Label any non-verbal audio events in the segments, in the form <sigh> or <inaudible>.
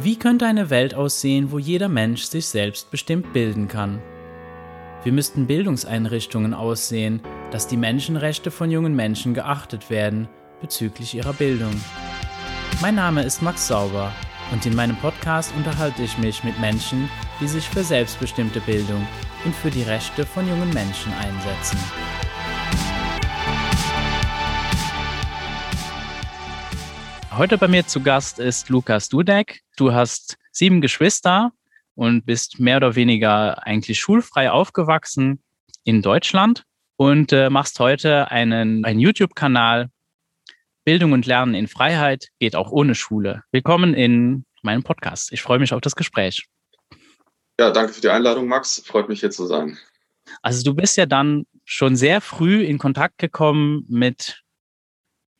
Wie könnte eine Welt aussehen, wo jeder Mensch sich selbst bestimmt bilden kann? Wie müssten Bildungseinrichtungen aussehen, dass die Menschenrechte von jungen Menschen geachtet werden bezüglich ihrer Bildung? Mein Name ist Max Sauber und in meinem Podcast unterhalte ich mich mit Menschen, die sich für selbstbestimmte Bildung und für die Rechte von jungen Menschen einsetzen. Heute bei mir zu Gast ist Lukas Dudek. Du hast sieben Geschwister und bist mehr oder weniger eigentlich schulfrei aufgewachsen in Deutschland und äh, machst heute einen, einen YouTube-Kanal Bildung und Lernen in Freiheit geht auch ohne Schule. Willkommen in meinem Podcast. Ich freue mich auf das Gespräch. Ja, danke für die Einladung, Max. Freut mich hier zu sein. Also du bist ja dann schon sehr früh in Kontakt gekommen mit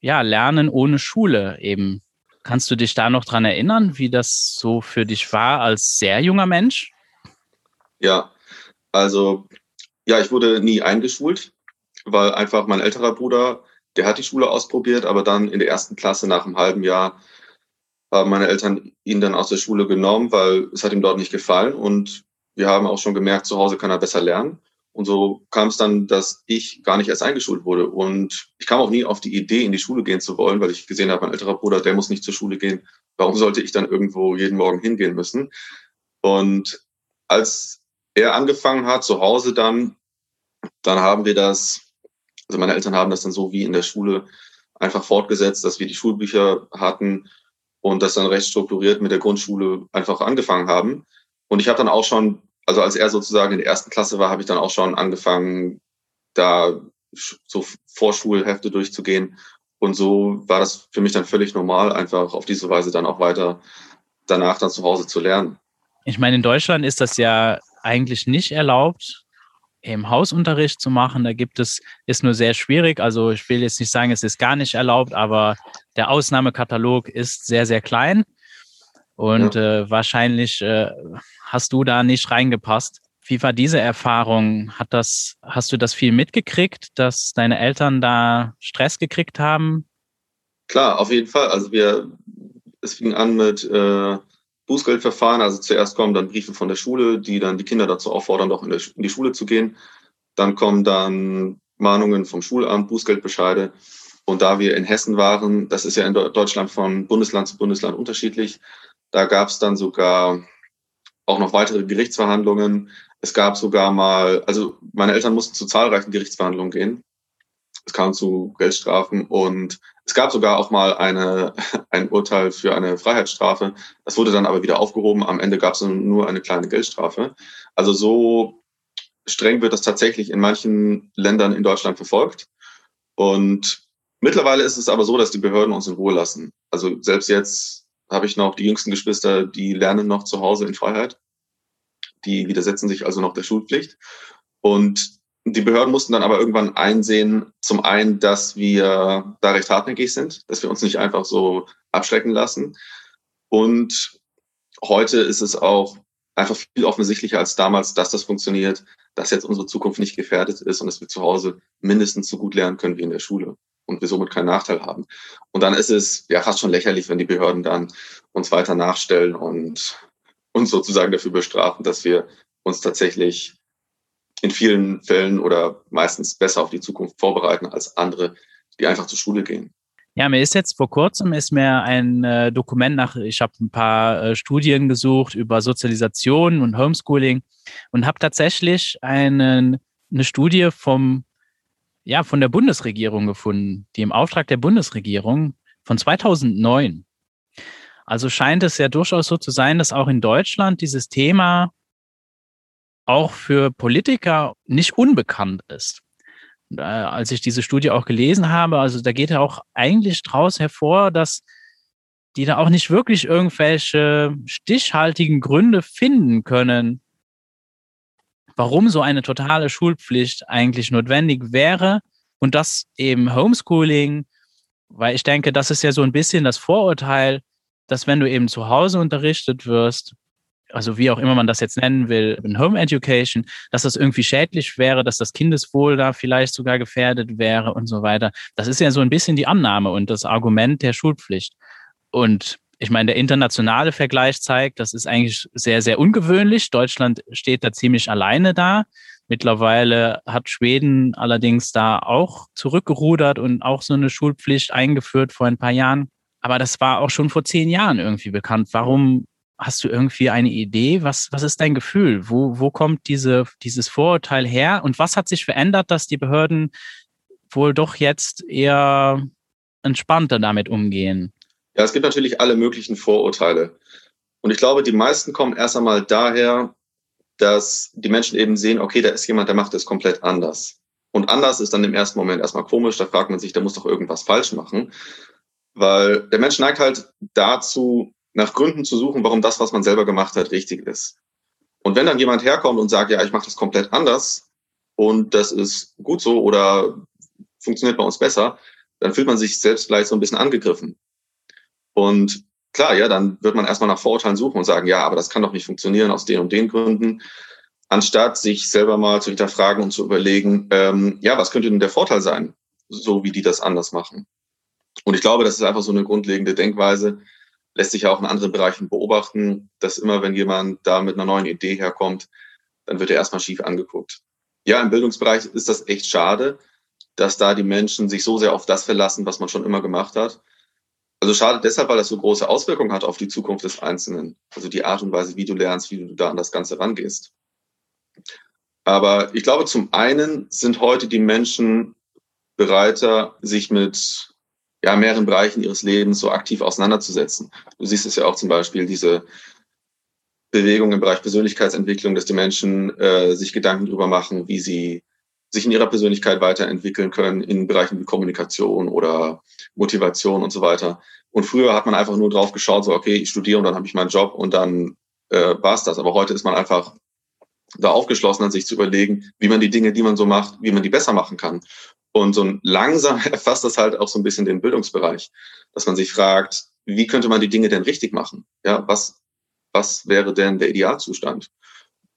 ja, Lernen ohne Schule eben. Kannst du dich da noch dran erinnern, wie das so für dich war als sehr junger Mensch? Ja, also ja, ich wurde nie eingeschult, weil einfach mein älterer Bruder, der hat die Schule ausprobiert, aber dann in der ersten Klasse nach einem halben Jahr haben meine Eltern ihn dann aus der Schule genommen, weil es hat ihm dort nicht gefallen und wir haben auch schon gemerkt, zu Hause kann er besser lernen. Und so kam es dann, dass ich gar nicht erst eingeschult wurde. Und ich kam auch nie auf die Idee, in die Schule gehen zu wollen, weil ich gesehen habe, mein älterer Bruder, der muss nicht zur Schule gehen. Warum sollte ich dann irgendwo jeden Morgen hingehen müssen? Und als er angefangen hat, zu Hause dann, dann haben wir das, also meine Eltern haben das dann so wie in der Schule einfach fortgesetzt, dass wir die Schulbücher hatten und das dann recht strukturiert mit der Grundschule einfach angefangen haben. Und ich habe dann auch schon also als er sozusagen in der ersten Klasse war, habe ich dann auch schon angefangen, da so Vorschulhefte durchzugehen. Und so war das für mich dann völlig normal, einfach auf diese Weise dann auch weiter danach dann zu Hause zu lernen. Ich meine, in Deutschland ist das ja eigentlich nicht erlaubt, im Hausunterricht zu machen. Da gibt es, ist nur sehr schwierig. Also ich will jetzt nicht sagen, es ist gar nicht erlaubt, aber der Ausnahmekatalog ist sehr, sehr klein. Und ja. äh, wahrscheinlich äh, hast du da nicht reingepasst. Wie war diese Erfahrung? Hat das, hast du das viel mitgekriegt, dass deine Eltern da Stress gekriegt haben? Klar, auf jeden Fall. Also wir, es fing an mit äh, Bußgeldverfahren. Also zuerst kommen dann Briefe von der Schule, die dann die Kinder dazu auffordern, doch in, der, in die Schule zu gehen. Dann kommen dann Mahnungen vom Schulamt, Bußgeldbescheide. Und da wir in Hessen waren, das ist ja in Deutschland von Bundesland zu Bundesland unterschiedlich, da gab es dann sogar auch noch weitere Gerichtsverhandlungen. Es gab sogar mal, also meine Eltern mussten zu zahlreichen Gerichtsverhandlungen gehen. Es kam zu Geldstrafen und es gab sogar auch mal eine, <laughs> ein Urteil für eine Freiheitsstrafe. Das wurde dann aber wieder aufgehoben. Am Ende gab es nur eine kleine Geldstrafe. Also so streng wird das tatsächlich in manchen Ländern in Deutschland verfolgt. Und mittlerweile ist es aber so, dass die Behörden uns in Ruhe lassen. Also selbst jetzt habe ich noch die jüngsten Geschwister, die lernen noch zu Hause in Freiheit. Die widersetzen sich also noch der Schulpflicht. Und die Behörden mussten dann aber irgendwann einsehen, zum einen, dass wir da recht hartnäckig sind, dass wir uns nicht einfach so abschrecken lassen. Und heute ist es auch einfach viel offensichtlicher als damals, dass das funktioniert, dass jetzt unsere Zukunft nicht gefährdet ist und dass wir zu Hause mindestens so gut lernen können wie in der Schule und wir somit keinen Nachteil haben. Und dann ist es ja fast schon lächerlich, wenn die Behörden dann uns weiter nachstellen und uns sozusagen dafür bestrafen, dass wir uns tatsächlich in vielen Fällen oder meistens besser auf die Zukunft vorbereiten als andere, die einfach zur Schule gehen. Ja, mir ist jetzt vor kurzem ist mir ein äh, Dokument nach, ich habe ein paar äh, Studien gesucht über Sozialisation und Homeschooling und habe tatsächlich einen, eine Studie vom ja, von der Bundesregierung gefunden, die im Auftrag der Bundesregierung von 2009. Also scheint es ja durchaus so zu sein, dass auch in Deutschland dieses Thema auch für Politiker nicht unbekannt ist. Und, äh, als ich diese Studie auch gelesen habe, also da geht ja auch eigentlich draus hervor, dass die da auch nicht wirklich irgendwelche stichhaltigen Gründe finden können, warum so eine totale Schulpflicht eigentlich notwendig wäre und das eben Homeschooling, weil ich denke, das ist ja so ein bisschen das Vorurteil, dass wenn du eben zu Hause unterrichtet wirst, also wie auch immer man das jetzt nennen will, in Home Education, dass das irgendwie schädlich wäre, dass das Kindeswohl da vielleicht sogar gefährdet wäre und so weiter. Das ist ja so ein bisschen die Annahme und das Argument der Schulpflicht. Und ich meine, der internationale Vergleich zeigt, das ist eigentlich sehr, sehr ungewöhnlich. Deutschland steht da ziemlich alleine da. Mittlerweile hat Schweden allerdings da auch zurückgerudert und auch so eine Schulpflicht eingeführt vor ein paar Jahren. Aber das war auch schon vor zehn Jahren irgendwie bekannt. Warum hast du irgendwie eine Idee? Was, was ist dein Gefühl? Wo, wo kommt diese, dieses Vorurteil her? Und was hat sich verändert, dass die Behörden wohl doch jetzt eher entspannter damit umgehen? Ja, es gibt natürlich alle möglichen Vorurteile. Und ich glaube, die meisten kommen erst einmal daher, dass die Menschen eben sehen, okay, da ist jemand, der macht es komplett anders. Und anders ist dann im ersten Moment erstmal komisch, da fragt man sich, der muss doch irgendwas falsch machen. Weil der Mensch neigt halt dazu, nach Gründen zu suchen, warum das, was man selber gemacht hat, richtig ist. Und wenn dann jemand herkommt und sagt, ja, ich mache das komplett anders und das ist gut so oder funktioniert bei uns besser, dann fühlt man sich selbst gleich so ein bisschen angegriffen. Und klar, ja, dann wird man erstmal nach Vorurteilen suchen und sagen, ja, aber das kann doch nicht funktionieren aus den und den Gründen, anstatt sich selber mal zu hinterfragen und zu überlegen, ähm, ja, was könnte denn der Vorteil sein, so wie die das anders machen. Und ich glaube, das ist einfach so eine grundlegende Denkweise, lässt sich ja auch in anderen Bereichen beobachten, dass immer, wenn jemand da mit einer neuen Idee herkommt, dann wird er erstmal schief angeguckt. Ja, im Bildungsbereich ist das echt schade, dass da die Menschen sich so sehr auf das verlassen, was man schon immer gemacht hat also schade deshalb, weil das so große Auswirkungen hat auf die Zukunft des Einzelnen. Also die Art und Weise, wie du lernst, wie du da an das Ganze rangehst. Aber ich glaube, zum einen sind heute die Menschen bereiter, sich mit ja, mehreren Bereichen ihres Lebens so aktiv auseinanderzusetzen. Du siehst es ja auch zum Beispiel, diese Bewegung im Bereich Persönlichkeitsentwicklung, dass die Menschen äh, sich Gedanken darüber machen, wie sie sich in ihrer Persönlichkeit weiterentwickeln können in Bereichen wie Kommunikation oder Motivation und so weiter. Und früher hat man einfach nur drauf geschaut, so, okay, ich studiere und dann habe ich meinen Job und dann äh, war's das. Aber heute ist man einfach da aufgeschlossen, an sich zu überlegen, wie man die Dinge, die man so macht, wie man die besser machen kann. Und so langsam <laughs> erfasst das halt auch so ein bisschen den Bildungsbereich, dass man sich fragt, wie könnte man die Dinge denn richtig machen? Ja, was, was wäre denn der Idealzustand?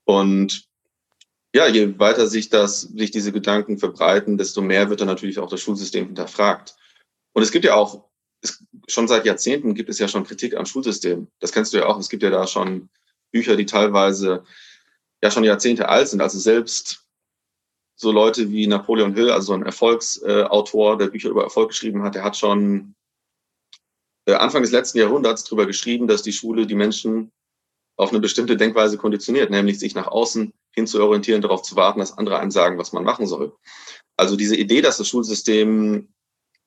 Und ja, je weiter sich das, sich diese Gedanken verbreiten, desto mehr wird dann natürlich auch das Schulsystem hinterfragt. Und es gibt ja auch, es, schon seit Jahrzehnten gibt es ja schon Kritik am Schulsystem. Das kennst du ja auch. Es gibt ja da schon Bücher, die teilweise ja schon Jahrzehnte alt sind. Also selbst so Leute wie Napoleon Hill, also so ein Erfolgsautor, der Bücher über Erfolg geschrieben hat, der hat schon äh, Anfang des letzten Jahrhunderts darüber geschrieben, dass die Schule die Menschen auf eine bestimmte Denkweise konditioniert, nämlich sich nach außen hin zu orientieren, darauf zu warten, dass andere einem sagen, was man machen soll. Also diese Idee, dass das Schulsystem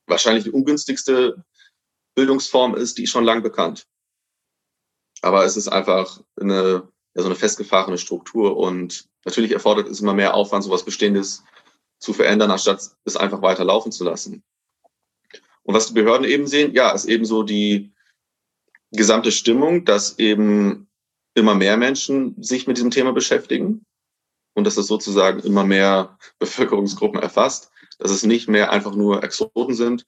wahrscheinlich die ungünstigste Bildungsform ist, die ist schon lang bekannt. Aber es ist einfach eine, ja, so eine festgefahrene Struktur und natürlich erfordert es immer mehr Aufwand, sowas Bestehendes zu verändern, anstatt es einfach weiter laufen zu lassen. Und was die Behörden eben sehen, ja, ist eben so die gesamte Stimmung, dass eben immer mehr Menschen sich mit diesem Thema beschäftigen und dass es sozusagen immer mehr Bevölkerungsgruppen erfasst, dass es nicht mehr einfach nur Exoten sind.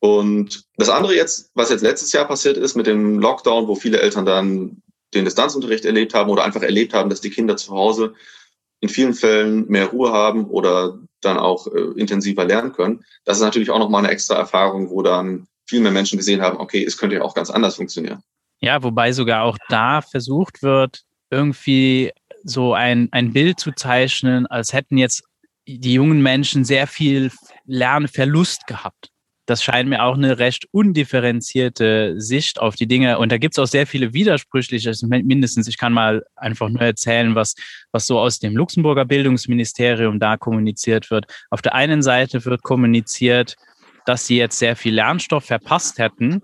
Und das andere jetzt, was jetzt letztes Jahr passiert ist mit dem Lockdown, wo viele Eltern dann den Distanzunterricht erlebt haben oder einfach erlebt haben, dass die Kinder zu Hause in vielen Fällen mehr Ruhe haben oder dann auch äh, intensiver lernen können. Das ist natürlich auch nochmal eine extra Erfahrung, wo dann viel mehr Menschen gesehen haben, okay, es könnte ja auch ganz anders funktionieren. Ja, wobei sogar auch da versucht wird, irgendwie so ein, ein Bild zu zeichnen, als hätten jetzt die jungen Menschen sehr viel Lernverlust gehabt. Das scheint mir auch eine recht undifferenzierte Sicht auf die Dinge. Und da gibt es auch sehr viele widersprüchliche, also mindestens, ich kann mal einfach nur erzählen, was, was so aus dem Luxemburger Bildungsministerium da kommuniziert wird. Auf der einen Seite wird kommuniziert, dass sie jetzt sehr viel Lernstoff verpasst hätten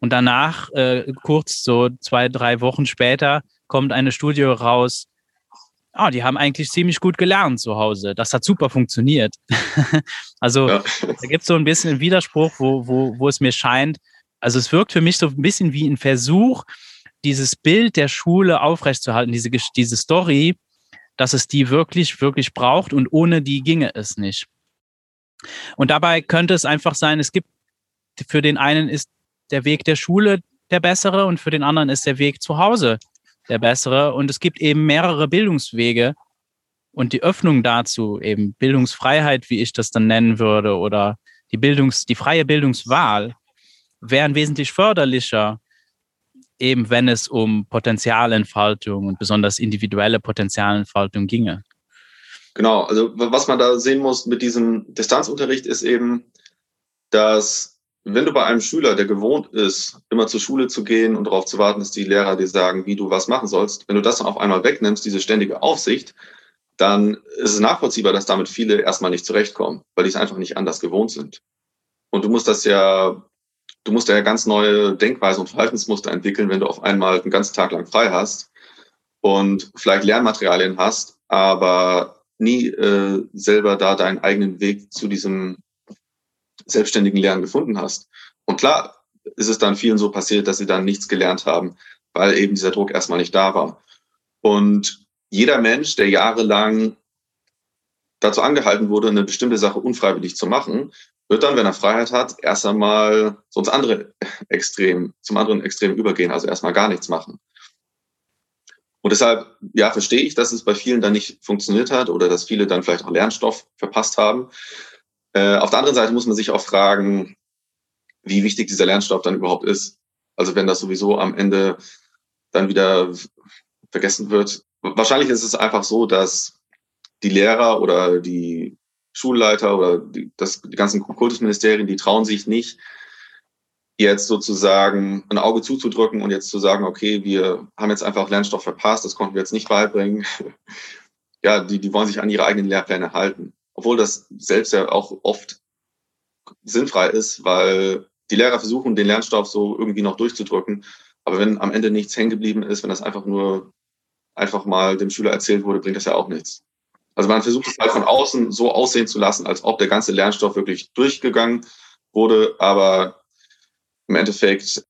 und danach, äh, kurz so zwei, drei Wochen später, kommt eine Studie raus, ah, die haben eigentlich ziemlich gut gelernt zu Hause. Das hat super funktioniert. <laughs> also ja. da gibt es so ein bisschen einen Widerspruch, wo, wo, wo es mir scheint, also es wirkt für mich so ein bisschen wie ein Versuch, dieses Bild der Schule aufrechtzuerhalten, diese, diese Story, dass es die wirklich, wirklich braucht und ohne die ginge es nicht. Und dabei könnte es einfach sein, es gibt für den einen ist der Weg der Schule der bessere und für den anderen ist der Weg zu Hause der bessere. Und es gibt eben mehrere Bildungswege und die Öffnung dazu, eben Bildungsfreiheit, wie ich das dann nennen würde, oder die Bildungs, die freie Bildungswahl, wären wesentlich förderlicher, eben wenn es um Potenzialentfaltung und besonders individuelle Potenzialentfaltung ginge. Genau, also was man da sehen muss mit diesem Distanzunterricht ist eben, dass wenn du bei einem Schüler, der gewohnt ist, immer zur Schule zu gehen und darauf zu warten, dass die Lehrer dir sagen, wie du was machen sollst, wenn du das dann auf einmal wegnimmst, diese ständige Aufsicht, dann ist es nachvollziehbar, dass damit viele erstmal nicht zurechtkommen, weil die es einfach nicht anders gewohnt sind. Und du musst das ja, du musst ja ganz neue Denkweise und Verhaltensmuster entwickeln, wenn du auf einmal einen ganzen Tag lang frei hast und vielleicht Lernmaterialien hast, aber nie äh, selber da deinen eigenen Weg zu diesem selbstständigen Lernen gefunden hast. Und klar ist es dann vielen so passiert, dass sie dann nichts gelernt haben, weil eben dieser Druck erstmal nicht da war. Und jeder Mensch, der jahrelang dazu angehalten wurde, eine bestimmte Sache unfreiwillig zu machen, wird dann, wenn er Freiheit hat, erst einmal so ins andere <laughs> Extrem, zum anderen Extrem übergehen, also erstmal gar nichts machen. Und deshalb, ja, verstehe ich, dass es bei vielen dann nicht funktioniert hat oder dass viele dann vielleicht auch Lernstoff verpasst haben. Äh, auf der anderen Seite muss man sich auch fragen, wie wichtig dieser Lernstoff dann überhaupt ist. Also wenn das sowieso am Ende dann wieder vergessen wird. Wahrscheinlich ist es einfach so, dass die Lehrer oder die Schulleiter oder die, das, die ganzen Kultusministerien, die trauen sich nicht, jetzt sozusagen ein Auge zuzudrücken und jetzt zu sagen, okay, wir haben jetzt einfach Lernstoff verpasst, das konnten wir jetzt nicht beibringen. <laughs> ja, die, die wollen sich an ihre eigenen Lehrpläne halten obwohl das selbst ja auch oft sinnfrei ist, weil die Lehrer versuchen, den Lernstoff so irgendwie noch durchzudrücken. Aber wenn am Ende nichts hängen geblieben ist, wenn das einfach nur einfach mal dem Schüler erzählt wurde, bringt das ja auch nichts. Also man versucht es halt von außen so aussehen zu lassen, als ob der ganze Lernstoff wirklich durchgegangen wurde, aber im Endeffekt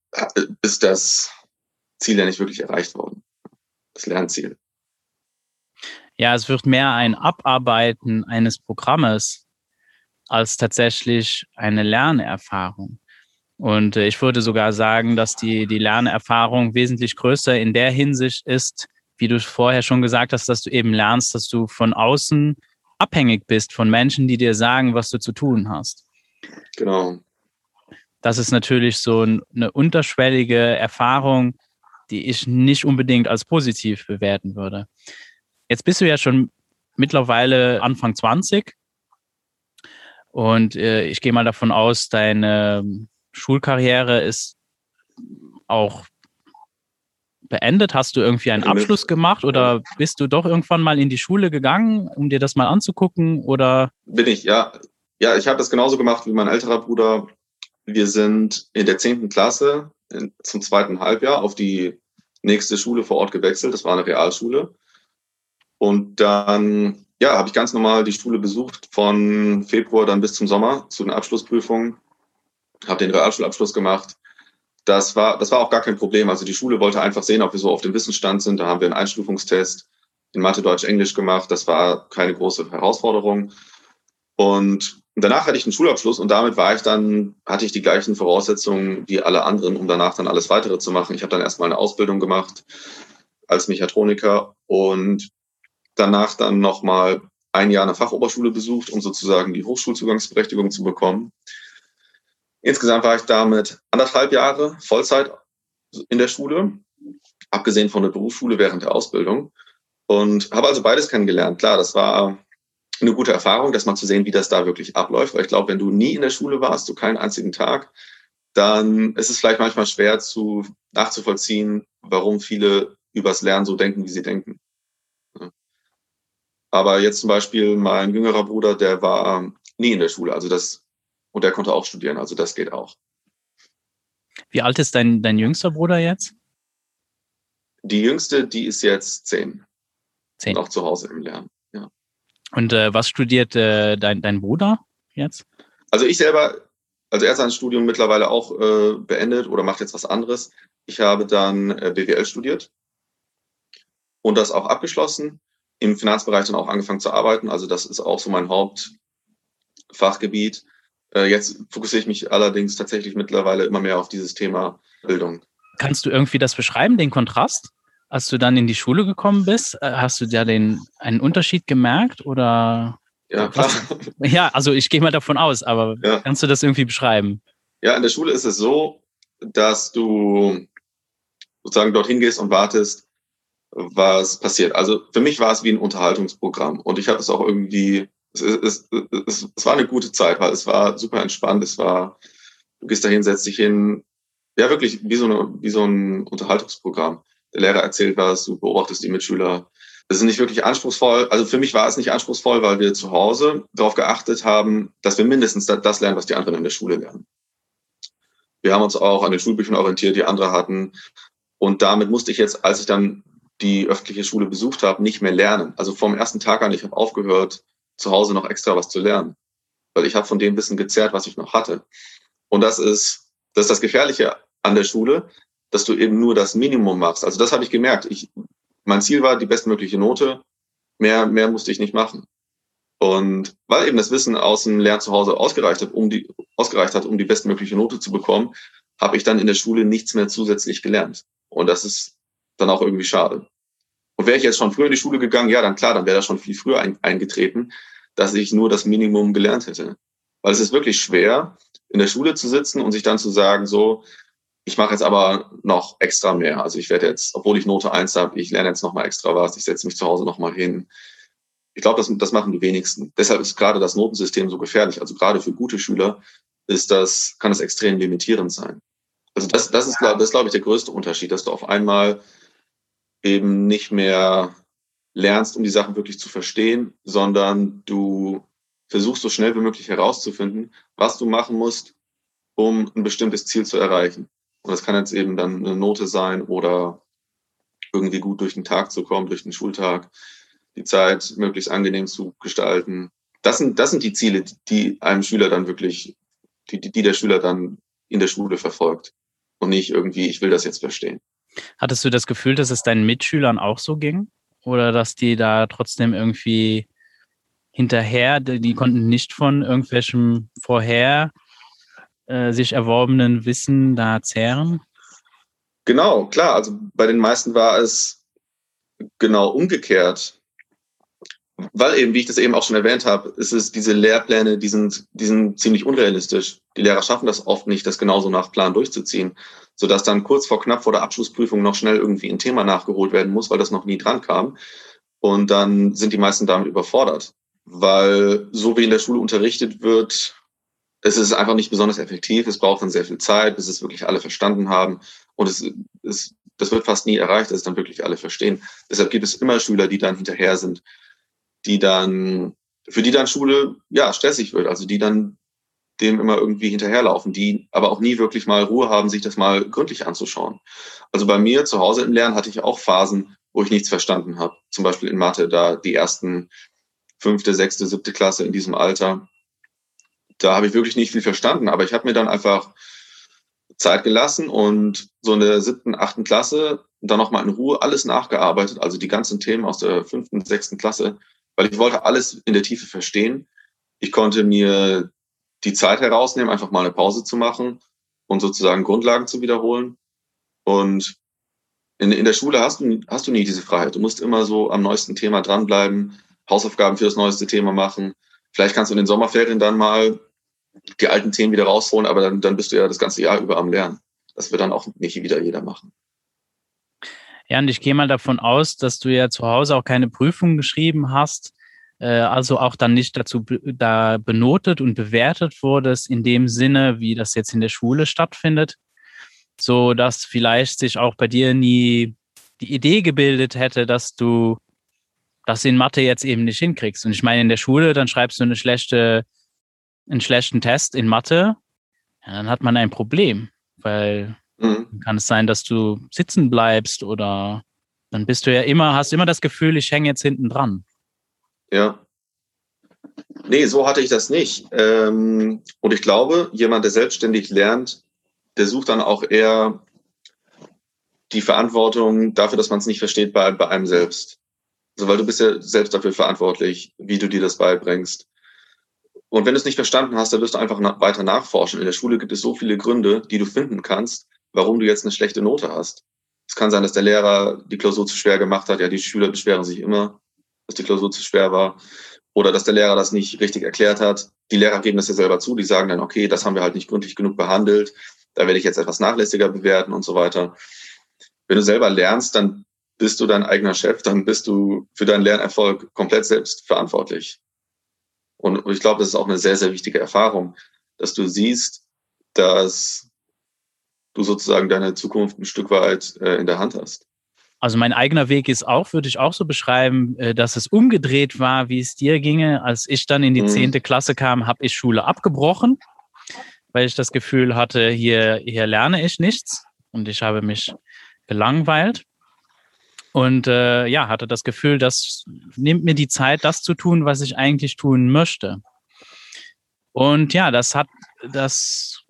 ist das Ziel ja nicht wirklich erreicht worden. Das Lernziel. Ja, es wird mehr ein Abarbeiten eines Programmes als tatsächlich eine Lernerfahrung. Und äh, ich würde sogar sagen, dass die, die Lernerfahrung wesentlich größer in der Hinsicht ist, wie du vorher schon gesagt hast, dass du eben lernst, dass du von außen abhängig bist von Menschen, die dir sagen, was du zu tun hast. Genau. Das ist natürlich so eine unterschwellige Erfahrung, die ich nicht unbedingt als positiv bewerten würde. Jetzt bist du ja schon mittlerweile Anfang 20 und äh, ich gehe mal davon aus, deine Schulkarriere ist auch beendet? Hast du irgendwie einen Abschluss gemacht oder bist du doch irgendwann mal in die Schule gegangen, um dir das mal anzugucken? Oder? Bin ich, ja. Ja, ich habe das genauso gemacht wie mein älterer Bruder. Wir sind in der zehnten Klasse in, zum zweiten Halbjahr auf die nächste Schule vor Ort gewechselt. Das war eine Realschule. Und dann, ja, habe ich ganz normal die Schule besucht von Februar dann bis zum Sommer zu den Abschlussprüfungen. Habe den Realschulabschluss gemacht. Das war, das war auch gar kein Problem. Also die Schule wollte einfach sehen, ob wir so auf dem Wissensstand sind. Da haben wir einen Einstufungstest in Mathe, Deutsch, Englisch gemacht. Das war keine große Herausforderung. Und danach hatte ich einen Schulabschluss und damit war ich dann, hatte ich die gleichen Voraussetzungen wie alle anderen, um danach dann alles weitere zu machen. Ich habe dann erstmal eine Ausbildung gemacht als Mechatroniker und danach dann nochmal ein Jahr eine Fachoberschule besucht, um sozusagen die Hochschulzugangsberechtigung zu bekommen. Insgesamt war ich damit anderthalb Jahre Vollzeit in der Schule, abgesehen von der Berufsschule während der Ausbildung und habe also beides kennengelernt. Klar, das war eine gute Erfahrung, das mal zu sehen, wie das da wirklich abläuft, weil ich glaube, wenn du nie in der Schule warst, so keinen einzigen Tag, dann ist es vielleicht manchmal schwer zu nachzuvollziehen, warum viele übers Lernen so denken, wie sie denken. Aber jetzt zum Beispiel mein jüngerer Bruder, der war nie in der Schule, also das, und der konnte auch studieren, also das geht auch. Wie alt ist dein, dein jüngster Bruder jetzt? Die jüngste, die ist jetzt zehn. Zehn. Und auch zu Hause im Lernen, ja. Und äh, was studiert äh, dein, dein Bruder jetzt? Also ich selber, also er hat sein Studium mittlerweile auch äh, beendet oder macht jetzt was anderes. Ich habe dann äh, BWL studiert und das auch abgeschlossen im Finanzbereich dann auch angefangen zu arbeiten. Also das ist auch so mein Hauptfachgebiet. Äh, jetzt fokussiere ich mich allerdings tatsächlich mittlerweile immer mehr auf dieses Thema Bildung. Kannst du irgendwie das beschreiben, den Kontrast? Als du dann in die Schule gekommen bist, äh, hast du da den, einen Unterschied gemerkt oder? Ja, klar. <laughs> Ja, also ich gehe mal davon aus, aber ja. kannst du das irgendwie beschreiben? Ja, in der Schule ist es so, dass du sozusagen dorthin gehst und wartest, was passiert. Also für mich war es wie ein Unterhaltungsprogramm und ich habe es auch irgendwie, es, es, es, es war eine gute Zeit, weil es war super entspannt, es war, du gehst dahin, setzt dich hin, ja wirklich wie so, eine, wie so ein Unterhaltungsprogramm. Der Lehrer erzählt was, du beobachtest die Mitschüler. Es ist nicht wirklich anspruchsvoll. Also für mich war es nicht anspruchsvoll, weil wir zu Hause darauf geachtet haben, dass wir mindestens das lernen, was die anderen in der Schule lernen. Wir haben uns auch an den Schulbüchern orientiert, die andere hatten. Und damit musste ich jetzt, als ich dann die öffentliche Schule besucht habe, nicht mehr lernen. Also vom ersten Tag an, ich habe aufgehört, zu Hause noch extra was zu lernen. Weil ich habe von dem Wissen gezerrt, was ich noch hatte. Und das ist, das ist das Gefährliche an der Schule, dass du eben nur das Minimum machst. Also das habe ich gemerkt. Ich, mein Ziel war die bestmögliche Note. Mehr, mehr musste ich nicht machen. Und weil eben das Wissen aus dem Lehr zu Hause ausgereicht hat, um die, ausgereicht hat, um die bestmögliche Note zu bekommen, habe ich dann in der Schule nichts mehr zusätzlich gelernt. Und das ist dann auch irgendwie schade. Und wäre ich jetzt schon früher in die Schule gegangen, ja, dann klar, dann wäre das schon viel früher ein, eingetreten, dass ich nur das Minimum gelernt hätte. Weil es ist wirklich schwer, in der Schule zu sitzen und sich dann zu sagen, so, ich mache jetzt aber noch extra mehr. Also ich werde jetzt, obwohl ich Note eins habe, ich lerne jetzt noch mal extra was, ich setze mich zu Hause noch mal hin. Ich glaube, das, das machen die wenigsten. Deshalb ist gerade das Notensystem so gefährlich. Also gerade für gute Schüler ist das, kann es extrem limitierend sein. Also das, das ist, das ist, glaube ich, der größte Unterschied, dass du auf einmal eben nicht mehr lernst, um die Sachen wirklich zu verstehen, sondern du versuchst so schnell wie möglich herauszufinden, was du machen musst, um ein bestimmtes Ziel zu erreichen. Und das kann jetzt eben dann eine Note sein oder irgendwie gut durch den Tag zu kommen, durch den Schultag, die Zeit möglichst angenehm zu gestalten. Das sind, das sind die Ziele, die einem Schüler dann wirklich, die, die der Schüler dann in der Schule verfolgt. Und nicht irgendwie, ich will das jetzt verstehen. Hattest du das Gefühl, dass es deinen Mitschülern auch so ging? Oder dass die da trotzdem irgendwie hinterher, die konnten nicht von irgendwelchem vorher äh, sich erworbenen Wissen da zehren? Genau, klar. Also bei den meisten war es genau umgekehrt. Weil eben, wie ich das eben auch schon erwähnt habe, ist es diese Lehrpläne, die sind, die sind ziemlich unrealistisch. Die Lehrer schaffen das oft nicht, das genauso nach Plan durchzuziehen, sodass dann kurz vor knapp vor der Abschlussprüfung noch schnell irgendwie ein Thema nachgeholt werden muss, weil das noch nie dran kam. Und dann sind die meisten damit überfordert, weil so wie in der Schule unterrichtet wird, es ist einfach nicht besonders effektiv. Es braucht dann sehr viel Zeit, bis es wirklich alle verstanden haben. Und es, es, das wird fast nie erreicht, dass es dann wirklich alle verstehen. Deshalb gibt es immer Schüler, die dann hinterher sind die dann, für die dann Schule, ja, stressig wird, also die dann dem immer irgendwie hinterherlaufen, die aber auch nie wirklich mal Ruhe haben, sich das mal gründlich anzuschauen. Also bei mir zu Hause im Lernen hatte ich auch Phasen, wo ich nichts verstanden habe. Zum Beispiel in Mathe, da die ersten fünfte, sechste, siebte Klasse in diesem Alter. Da habe ich wirklich nicht viel verstanden, aber ich habe mir dann einfach Zeit gelassen und so in der siebten, achten Klasse dann nochmal in Ruhe alles nachgearbeitet, also die ganzen Themen aus der fünften, sechsten Klasse weil ich wollte alles in der Tiefe verstehen. Ich konnte mir die Zeit herausnehmen, einfach mal eine Pause zu machen und sozusagen Grundlagen zu wiederholen. Und in, in der Schule hast du, hast du nie diese Freiheit. Du musst immer so am neuesten Thema dranbleiben, Hausaufgaben für das neueste Thema machen. Vielleicht kannst du in den Sommerferien dann mal die alten Themen wieder rausholen, aber dann, dann bist du ja das ganze Jahr über am Lernen. Das wird dann auch nicht wieder jeder machen. Ja, und ich gehe mal davon aus, dass du ja zu Hause auch keine Prüfung geschrieben hast, also auch dann nicht dazu da benotet und bewertet wurdest in dem Sinne, wie das jetzt in der Schule stattfindet, so dass vielleicht sich auch bei dir nie die Idee gebildet hätte, dass du das in Mathe jetzt eben nicht hinkriegst. Und ich meine, in der Schule, dann schreibst du eine schlechte, einen schlechten Test in Mathe, ja, dann hat man ein Problem, weil Mhm. Kann es sein, dass du sitzen bleibst oder dann bist du ja immer, hast immer das Gefühl, ich hänge jetzt hinten dran. Ja. Nee, so hatte ich das nicht. Ähm, und ich glaube, jemand, der selbstständig lernt, der sucht dann auch eher die Verantwortung dafür, dass man es nicht versteht, bei, bei einem selbst. Also, weil du bist ja selbst dafür verantwortlich, wie du dir das beibringst. Und wenn du es nicht verstanden hast, dann wirst du einfach weiter nachforschen. In der Schule gibt es so viele Gründe, die du finden kannst, warum du jetzt eine schlechte Note hast. Es kann sein, dass der Lehrer die Klausur zu schwer gemacht hat. Ja, die Schüler beschweren sich immer, dass die Klausur zu schwer war. Oder dass der Lehrer das nicht richtig erklärt hat. Die Lehrer geben das ja selber zu. Die sagen dann, okay, das haben wir halt nicht gründlich genug behandelt. da werde ich jetzt etwas nachlässiger bewerten und so weiter. Wenn du selber lernst, dann bist du dein eigener Chef, dann bist du für deinen Lernerfolg komplett selbst verantwortlich. Und ich glaube, das ist auch eine sehr, sehr wichtige Erfahrung, dass du siehst, dass du sozusagen deine Zukunft ein Stück weit äh, in der Hand hast. Also mein eigener Weg ist auch, würde ich auch so beschreiben, äh, dass es umgedreht war, wie es dir ginge. Als ich dann in die mhm. zehnte mhm. Klasse kam, habe ich Schule abgebrochen, weil ich das Gefühl hatte, hier, hier lerne ich nichts und ich habe mich gelangweilt. Und äh, ja, hatte das Gefühl, das nimmt mir die Zeit, das zu tun, was ich eigentlich tun möchte. Und ja, das hat, das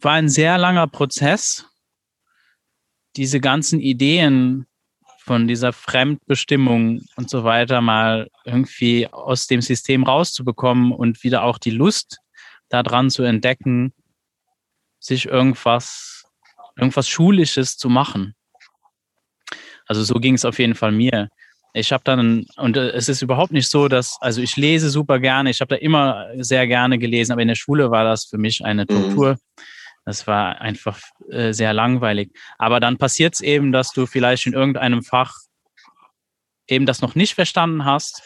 war ein sehr langer Prozess, diese ganzen Ideen von dieser Fremdbestimmung und so weiter mal irgendwie aus dem System rauszubekommen und wieder auch die Lust daran zu entdecken, sich irgendwas, irgendwas Schulisches zu machen. Also so ging es auf jeden Fall mir. Ich habe dann, und es ist überhaupt nicht so, dass, also ich lese super gerne, ich habe da immer sehr gerne gelesen, aber in der Schule war das für mich eine mhm. Tortur. Mhm. Das war einfach äh, sehr langweilig. Aber dann passiert es eben, dass du vielleicht in irgendeinem Fach eben das noch nicht verstanden hast.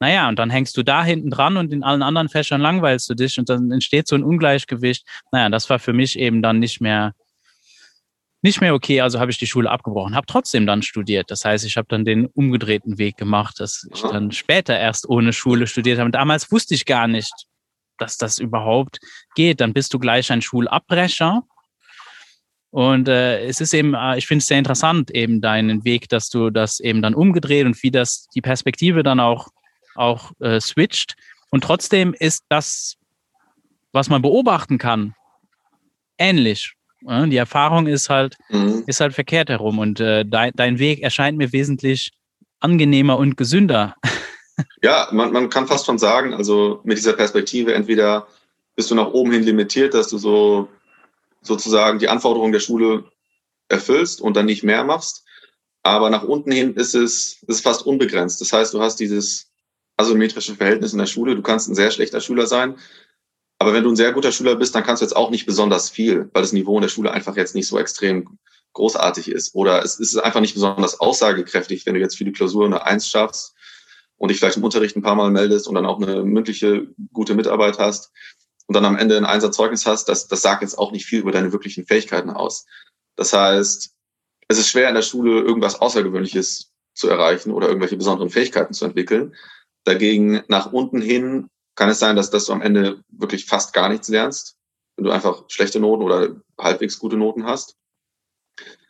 Naja, und dann hängst du da hinten dran und in allen anderen Fächern langweilst du dich und dann entsteht so ein Ungleichgewicht. Naja, das war für mich eben dann nicht mehr, nicht mehr okay, also habe ich die Schule abgebrochen, habe trotzdem dann studiert. Das heißt, ich habe dann den umgedrehten Weg gemacht, dass ich dann später erst ohne Schule studiert habe. Und damals wusste ich gar nicht, dass das überhaupt geht. Dann bist du gleich ein Schulabbrecher. Und äh, es ist eben, äh, ich finde es sehr interessant, eben deinen Weg, dass du das eben dann umgedreht und wie das die Perspektive dann auch, auch äh, switcht. Und trotzdem ist das, was man beobachten kann, ähnlich. Ja, die Erfahrung ist halt, mhm. ist halt verkehrt herum und äh, dein, dein Weg erscheint mir wesentlich angenehmer und gesünder <laughs> ja, man, man kann fast schon sagen, also mit dieser Perspektive, entweder bist du nach oben hin limitiert, dass du so sozusagen die Anforderungen der Schule erfüllst und dann nicht mehr machst. Aber nach unten hin ist es, ist fast unbegrenzt. Das heißt, du hast dieses asymmetrische Verhältnis in der Schule. Du kannst ein sehr schlechter Schüler sein. Aber wenn du ein sehr guter Schüler bist, dann kannst du jetzt auch nicht besonders viel, weil das Niveau in der Schule einfach jetzt nicht so extrem großartig ist. Oder es ist einfach nicht besonders aussagekräftig, wenn du jetzt für die Klausur eine Eins schaffst und dich vielleicht im Unterricht ein paar Mal meldest und dann auch eine mündliche gute Mitarbeit hast und dann am Ende ein Einsatzzeugnis hast, das, das sagt jetzt auch nicht viel über deine wirklichen Fähigkeiten aus. Das heißt, es ist schwer in der Schule irgendwas Außergewöhnliches zu erreichen oder irgendwelche besonderen Fähigkeiten zu entwickeln. Dagegen nach unten hin kann es sein, dass, dass du am Ende wirklich fast gar nichts lernst, wenn du einfach schlechte Noten oder halbwegs gute Noten hast.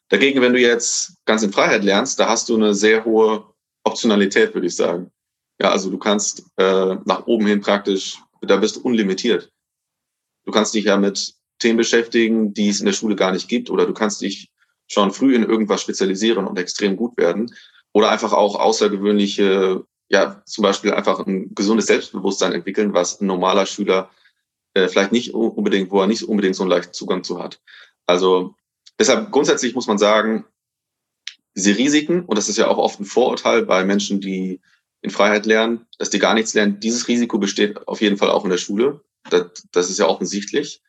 Dagegen, wenn du jetzt ganz in Freiheit lernst, da hast du eine sehr hohe Optionalität, würde ich sagen. Ja, also du kannst äh, nach oben hin praktisch, da bist du unlimitiert. Du kannst dich ja mit Themen beschäftigen, die es in der Schule gar nicht gibt, oder du kannst dich schon früh in irgendwas spezialisieren und extrem gut werden. Oder einfach auch außergewöhnliche, ja, zum Beispiel einfach ein gesundes Selbstbewusstsein entwickeln, was ein normaler Schüler äh, vielleicht nicht unbedingt, wo er nicht unbedingt so einen leichten Zugang zu hat. Also deshalb grundsätzlich muss man sagen, diese Risiken, und das ist ja auch oft ein Vorurteil bei Menschen, die in Freiheit lernen, dass die gar nichts lernen. Dieses Risiko besteht auf jeden Fall auch in der Schule. Das, das ist ja offensichtlich.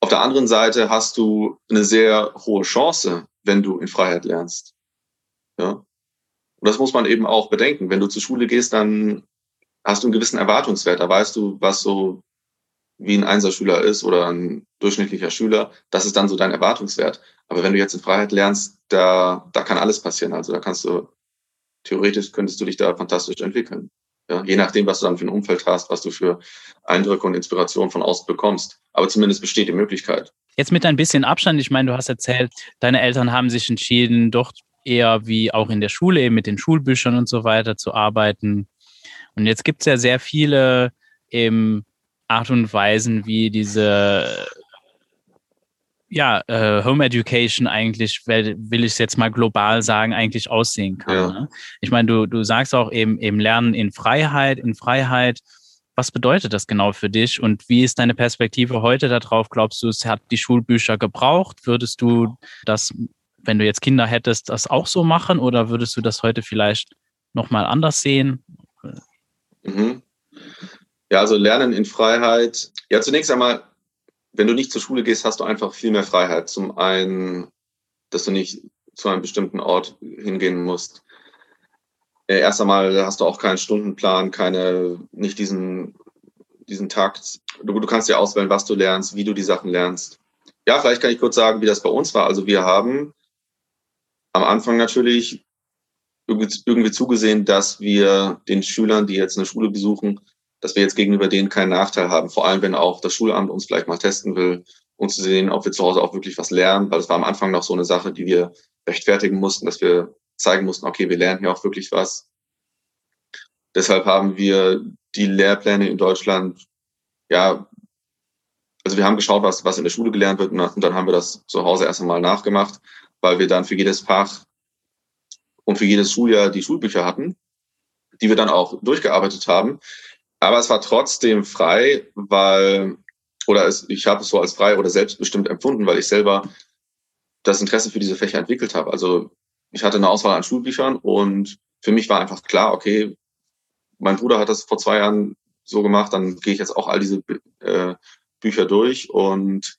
Auf der anderen Seite hast du eine sehr hohe Chance, wenn du in Freiheit lernst. Ja. Und das muss man eben auch bedenken. Wenn du zur Schule gehst, dann hast du einen gewissen Erwartungswert. Da weißt du, was so wie ein Einserschüler ist oder ein durchschnittlicher Schüler. Das ist dann so dein Erwartungswert. Aber wenn du jetzt in Freiheit lernst, da, da kann alles passieren. Also da kannst du theoretisch könntest du dich da fantastisch entwickeln. Ja, je nachdem, was du dann für ein Umfeld hast, was du für Eindrücke und Inspiration von außen bekommst. Aber zumindest besteht die Möglichkeit. Jetzt mit ein bisschen Abstand, ich meine, du hast erzählt, deine Eltern haben sich entschieden, doch eher wie auch in der Schule eben mit den Schulbüchern und so weiter zu arbeiten. Und jetzt gibt es ja sehr viele eben Art und Weisen, wie diese ja, äh, Home Education eigentlich, will, ich es jetzt mal global sagen, eigentlich aussehen kann. Ja. Ne? Ich meine, du, du sagst auch eben, eben Lernen in Freiheit, in Freiheit. Was bedeutet das genau für dich und wie ist deine Perspektive heute darauf? Glaubst du, es hat die Schulbücher gebraucht? Würdest du das, wenn du jetzt Kinder hättest, das auch so machen oder würdest du das heute vielleicht nochmal anders sehen? Mhm. Ja, also Lernen in Freiheit. Ja, zunächst einmal wenn du nicht zur Schule gehst, hast du einfach viel mehr Freiheit. Zum einen, dass du nicht zu einem bestimmten Ort hingehen musst. Äh, erst einmal hast du auch keinen Stundenplan, keine, nicht diesen, diesen Takt. Du, du kannst ja auswählen, was du lernst, wie du die Sachen lernst. Ja, vielleicht kann ich kurz sagen, wie das bei uns war. Also wir haben am Anfang natürlich irgendwie zugesehen, dass wir den Schülern, die jetzt eine Schule besuchen, dass wir jetzt gegenüber denen keinen Nachteil haben. Vor allem, wenn auch das Schulamt uns vielleicht mal testen will, um zu sehen, ob wir zu Hause auch wirklich was lernen, weil es war am Anfang noch so eine Sache, die wir rechtfertigen mussten, dass wir zeigen mussten, okay, wir lernen hier auch wirklich was. Deshalb haben wir die Lehrpläne in Deutschland, ja, also wir haben geschaut, was, was in der Schule gelernt wird und dann haben wir das zu Hause erst einmal nachgemacht, weil wir dann für jedes Fach und für jedes Schuljahr die Schulbücher hatten, die wir dann auch durchgearbeitet haben. Aber es war trotzdem frei, weil, oder es, ich habe es so als frei oder selbstbestimmt empfunden, weil ich selber das Interesse für diese Fächer entwickelt habe. Also ich hatte eine Auswahl an Schulbüchern und für mich war einfach klar, okay, mein Bruder hat das vor zwei Jahren so gemacht, dann gehe ich jetzt auch all diese äh, Bücher durch und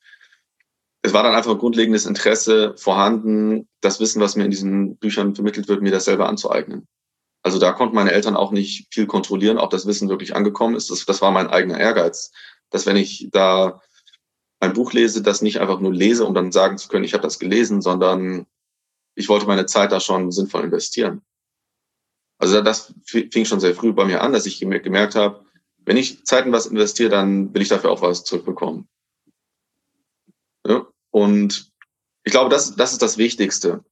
es war dann einfach ein grundlegendes Interesse vorhanden, das Wissen, was mir in diesen Büchern vermittelt wird, mir das selber anzueignen. Also da konnten meine Eltern auch nicht viel kontrollieren, ob das Wissen wirklich angekommen ist. Das, das war mein eigener Ehrgeiz, dass wenn ich da ein Buch lese, das nicht einfach nur lese, um dann sagen zu können, ich habe das gelesen, sondern ich wollte meine Zeit da schon sinnvoll investieren. Also das fing schon sehr früh bei mir an, dass ich gemerkt habe, wenn ich Zeit in was investiere, dann will ich dafür auch was zurückbekommen. Ja? Und ich glaube, das, das ist das Wichtigste,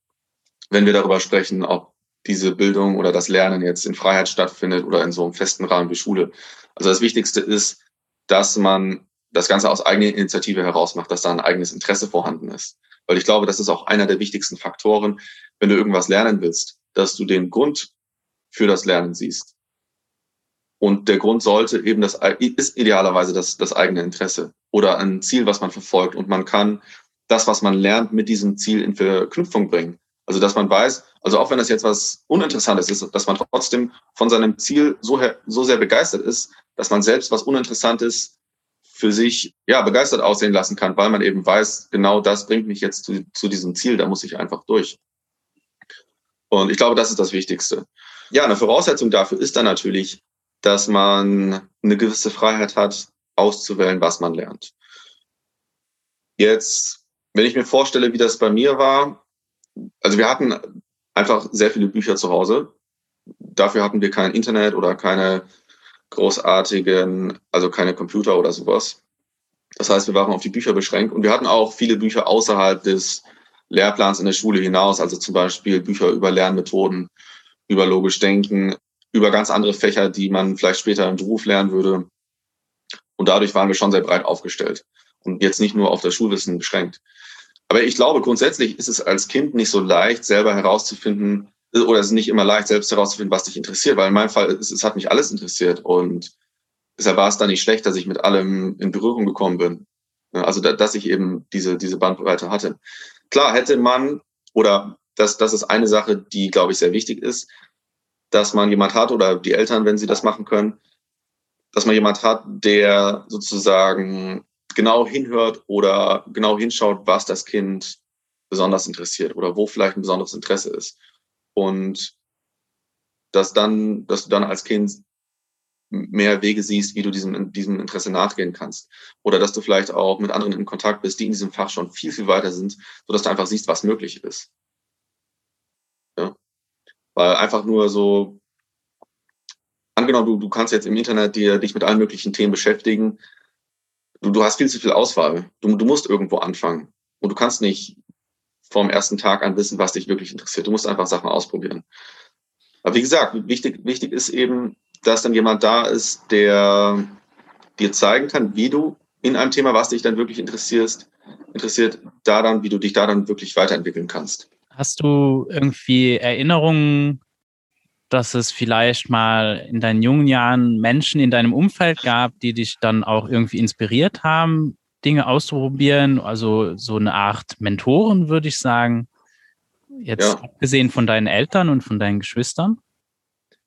wenn wir darüber sprechen, ob diese Bildung oder das Lernen jetzt in Freiheit stattfindet oder in so einem festen Rahmen wie Schule. Also das Wichtigste ist, dass man das Ganze aus eigener Initiative heraus macht, dass da ein eigenes Interesse vorhanden ist. Weil ich glaube, das ist auch einer der wichtigsten Faktoren, wenn du irgendwas lernen willst, dass du den Grund für das Lernen siehst. Und der Grund sollte eben das, ist idealerweise das, das eigene Interesse oder ein Ziel, was man verfolgt. Und man kann das, was man lernt, mit diesem Ziel in Verknüpfung bringen. Also, dass man weiß, also auch wenn das jetzt was Uninteressantes ist, dass man trotzdem von seinem Ziel so, so sehr begeistert ist, dass man selbst was Uninteressantes für sich ja begeistert aussehen lassen kann, weil man eben weiß, genau das bringt mich jetzt zu, zu diesem Ziel, da muss ich einfach durch. Und ich glaube, das ist das Wichtigste. Ja, eine Voraussetzung dafür ist dann natürlich, dass man eine gewisse Freiheit hat, auszuwählen, was man lernt. Jetzt, wenn ich mir vorstelle, wie das bei mir war, also wir hatten einfach sehr viele Bücher zu Hause. Dafür hatten wir kein Internet oder keine großartigen, also keine Computer oder sowas. Das heißt, wir waren auf die Bücher beschränkt und wir hatten auch viele Bücher außerhalb des Lehrplans in der Schule hinaus, also zum Beispiel Bücher über Lernmethoden, über logisch Denken, über ganz andere Fächer, die man vielleicht später im Beruf lernen würde. Und dadurch waren wir schon sehr breit aufgestellt und jetzt nicht nur auf das Schulwissen beschränkt. Aber ich glaube, grundsätzlich ist es als Kind nicht so leicht, selber herauszufinden, oder es ist nicht immer leicht, selbst herauszufinden, was dich interessiert, weil in meinem Fall, es, es hat mich alles interessiert und deshalb war es dann nicht schlecht, dass ich mit allem in Berührung gekommen bin. Also, da, dass ich eben diese, diese Bandbreite hatte. Klar, hätte man, oder das, das ist eine Sache, die, glaube ich, sehr wichtig ist, dass man jemand hat, oder die Eltern, wenn sie das machen können, dass man jemand hat, der sozusagen genau hinhört oder genau hinschaut, was das Kind besonders interessiert oder wo vielleicht ein besonderes Interesse ist. Und dass dann, dass du dann als Kind mehr Wege siehst, wie du diesem, diesem Interesse nachgehen kannst. Oder dass du vielleicht auch mit anderen in Kontakt bist, die in diesem Fach schon viel, viel weiter sind, sodass du einfach siehst, was möglich ist. Ja? Weil einfach nur so, angenommen, du, du kannst jetzt im Internet dir, dich mit allen möglichen Themen beschäftigen, du, du hast viel zu viel Auswahl. Du, du musst irgendwo anfangen. Und du kannst nicht vom ersten Tag an wissen, was dich wirklich interessiert. Du musst einfach Sachen ausprobieren. Aber wie gesagt, wichtig, wichtig ist eben, dass dann jemand da ist, der dir zeigen kann, wie du in einem Thema, was dich dann wirklich interessierst, interessiert, da dann, wie du dich da dann wirklich weiterentwickeln kannst. Hast du irgendwie Erinnerungen dass es vielleicht mal in deinen jungen Jahren Menschen in deinem Umfeld gab, die dich dann auch irgendwie inspiriert haben, Dinge auszuprobieren, also so eine Art Mentoren, würde ich sagen. Jetzt ja. abgesehen von deinen Eltern und von deinen Geschwistern?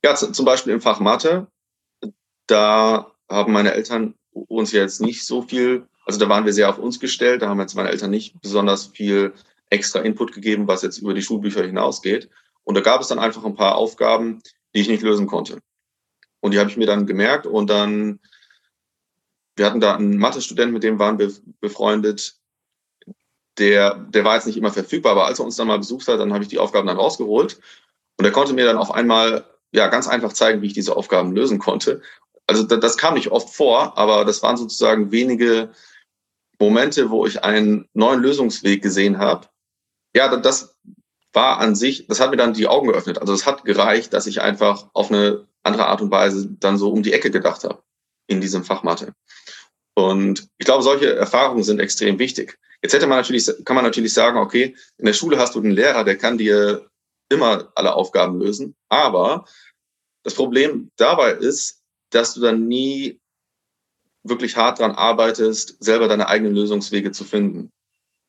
Ja, zum Beispiel im Fach Mathe. Da haben meine Eltern uns jetzt nicht so viel Also da waren wir sehr auf uns gestellt. Da haben jetzt meine Eltern nicht besonders viel extra Input gegeben, was jetzt über die Schulbücher hinausgeht. Und da gab es dann einfach ein paar Aufgaben, die ich nicht lösen konnte. Und die habe ich mir dann gemerkt und dann, wir hatten da einen Mathe-Studenten, mit dem waren wir befreundet. Der, der war jetzt nicht immer verfügbar, aber als er uns dann mal besucht hat, dann habe ich die Aufgaben dann rausgeholt. Und er konnte mir dann auf einmal ja ganz einfach zeigen, wie ich diese Aufgaben lösen konnte. Also das, das kam nicht oft vor, aber das waren sozusagen wenige Momente, wo ich einen neuen Lösungsweg gesehen habe. Ja, das war an sich, das hat mir dann die Augen geöffnet. Also es hat gereicht, dass ich einfach auf eine andere Art und Weise dann so um die Ecke gedacht habe in diesem Fach Mathe. Und ich glaube, solche Erfahrungen sind extrem wichtig. Jetzt hätte man natürlich, kann man natürlich sagen, okay, in der Schule hast du einen Lehrer, der kann dir immer alle Aufgaben lösen. Aber das Problem dabei ist, dass du dann nie wirklich hart dran arbeitest, selber deine eigenen Lösungswege zu finden.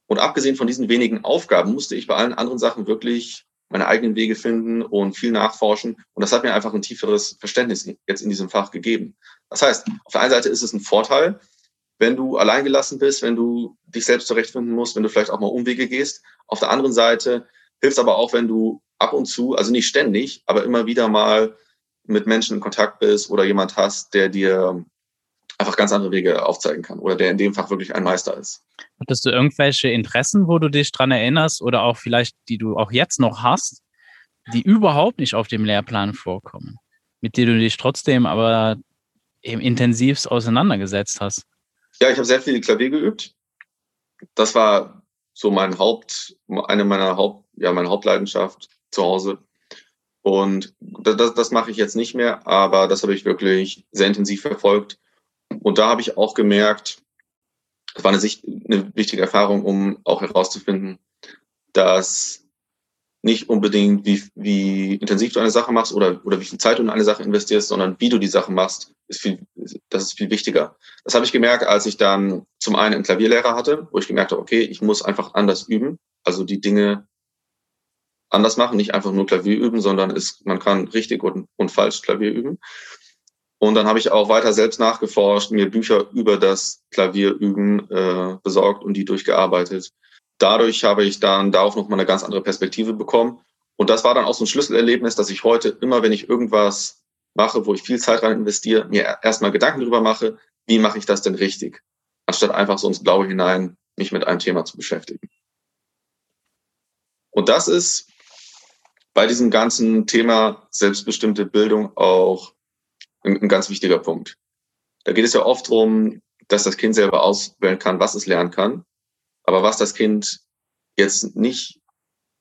Und abgesehen von diesen wenigen Aufgaben musste ich bei allen anderen Sachen wirklich meine eigenen Wege finden und viel nachforschen. Und das hat mir einfach ein tieferes Verständnis jetzt in diesem Fach gegeben. Das heißt, auf der einen Seite ist es ein Vorteil, wenn du alleingelassen bist, wenn du dich selbst zurechtfinden musst, wenn du vielleicht auch mal Umwege gehst. Auf der anderen Seite hilft es aber auch, wenn du ab und zu, also nicht ständig, aber immer wieder mal mit Menschen in Kontakt bist oder jemand hast, der dir einfach ganz andere Wege aufzeigen kann oder der in dem Fach wirklich ein Meister ist. Hattest du irgendwelche Interessen, wo du dich dran erinnerst oder auch vielleicht, die du auch jetzt noch hast, die überhaupt nicht auf dem Lehrplan vorkommen, mit denen du dich trotzdem aber eben intensivst auseinandergesetzt hast? Ja, ich habe sehr viel Klavier geübt. Das war so mein Haupt, eine meiner Haupt, ja, meine Hauptleidenschaft zu Hause. Und das, das mache ich jetzt nicht mehr, aber das habe ich wirklich sehr intensiv verfolgt und da habe ich auch gemerkt, das war eine, eine wichtige Erfahrung, um auch herauszufinden, dass nicht unbedingt, wie, wie intensiv du eine Sache machst oder, oder wie viel Zeit du in eine Sache investierst, sondern wie du die Sache machst, ist viel, das ist viel wichtiger. Das habe ich gemerkt, als ich dann zum einen einen Klavierlehrer hatte, wo ich gemerkt habe, okay, ich muss einfach anders üben, also die Dinge anders machen, nicht einfach nur Klavier üben, sondern es, man kann richtig und, und falsch Klavier üben. Und dann habe ich auch weiter selbst nachgeforscht, mir Bücher über das Klavierüben äh, besorgt und die durchgearbeitet. Dadurch habe ich dann darauf nochmal eine ganz andere Perspektive bekommen. Und das war dann auch so ein Schlüsselerlebnis, dass ich heute immer, wenn ich irgendwas mache, wo ich viel Zeit rein investiere, mir erstmal Gedanken darüber mache, wie mache ich das denn richtig, anstatt einfach so ins Blaue hinein mich mit einem Thema zu beschäftigen. Und das ist bei diesem ganzen Thema selbstbestimmte Bildung auch ein, ein ganz wichtiger Punkt. Da geht es ja oft darum, dass das Kind selber auswählen kann, was es lernen kann. Aber was das Kind jetzt nicht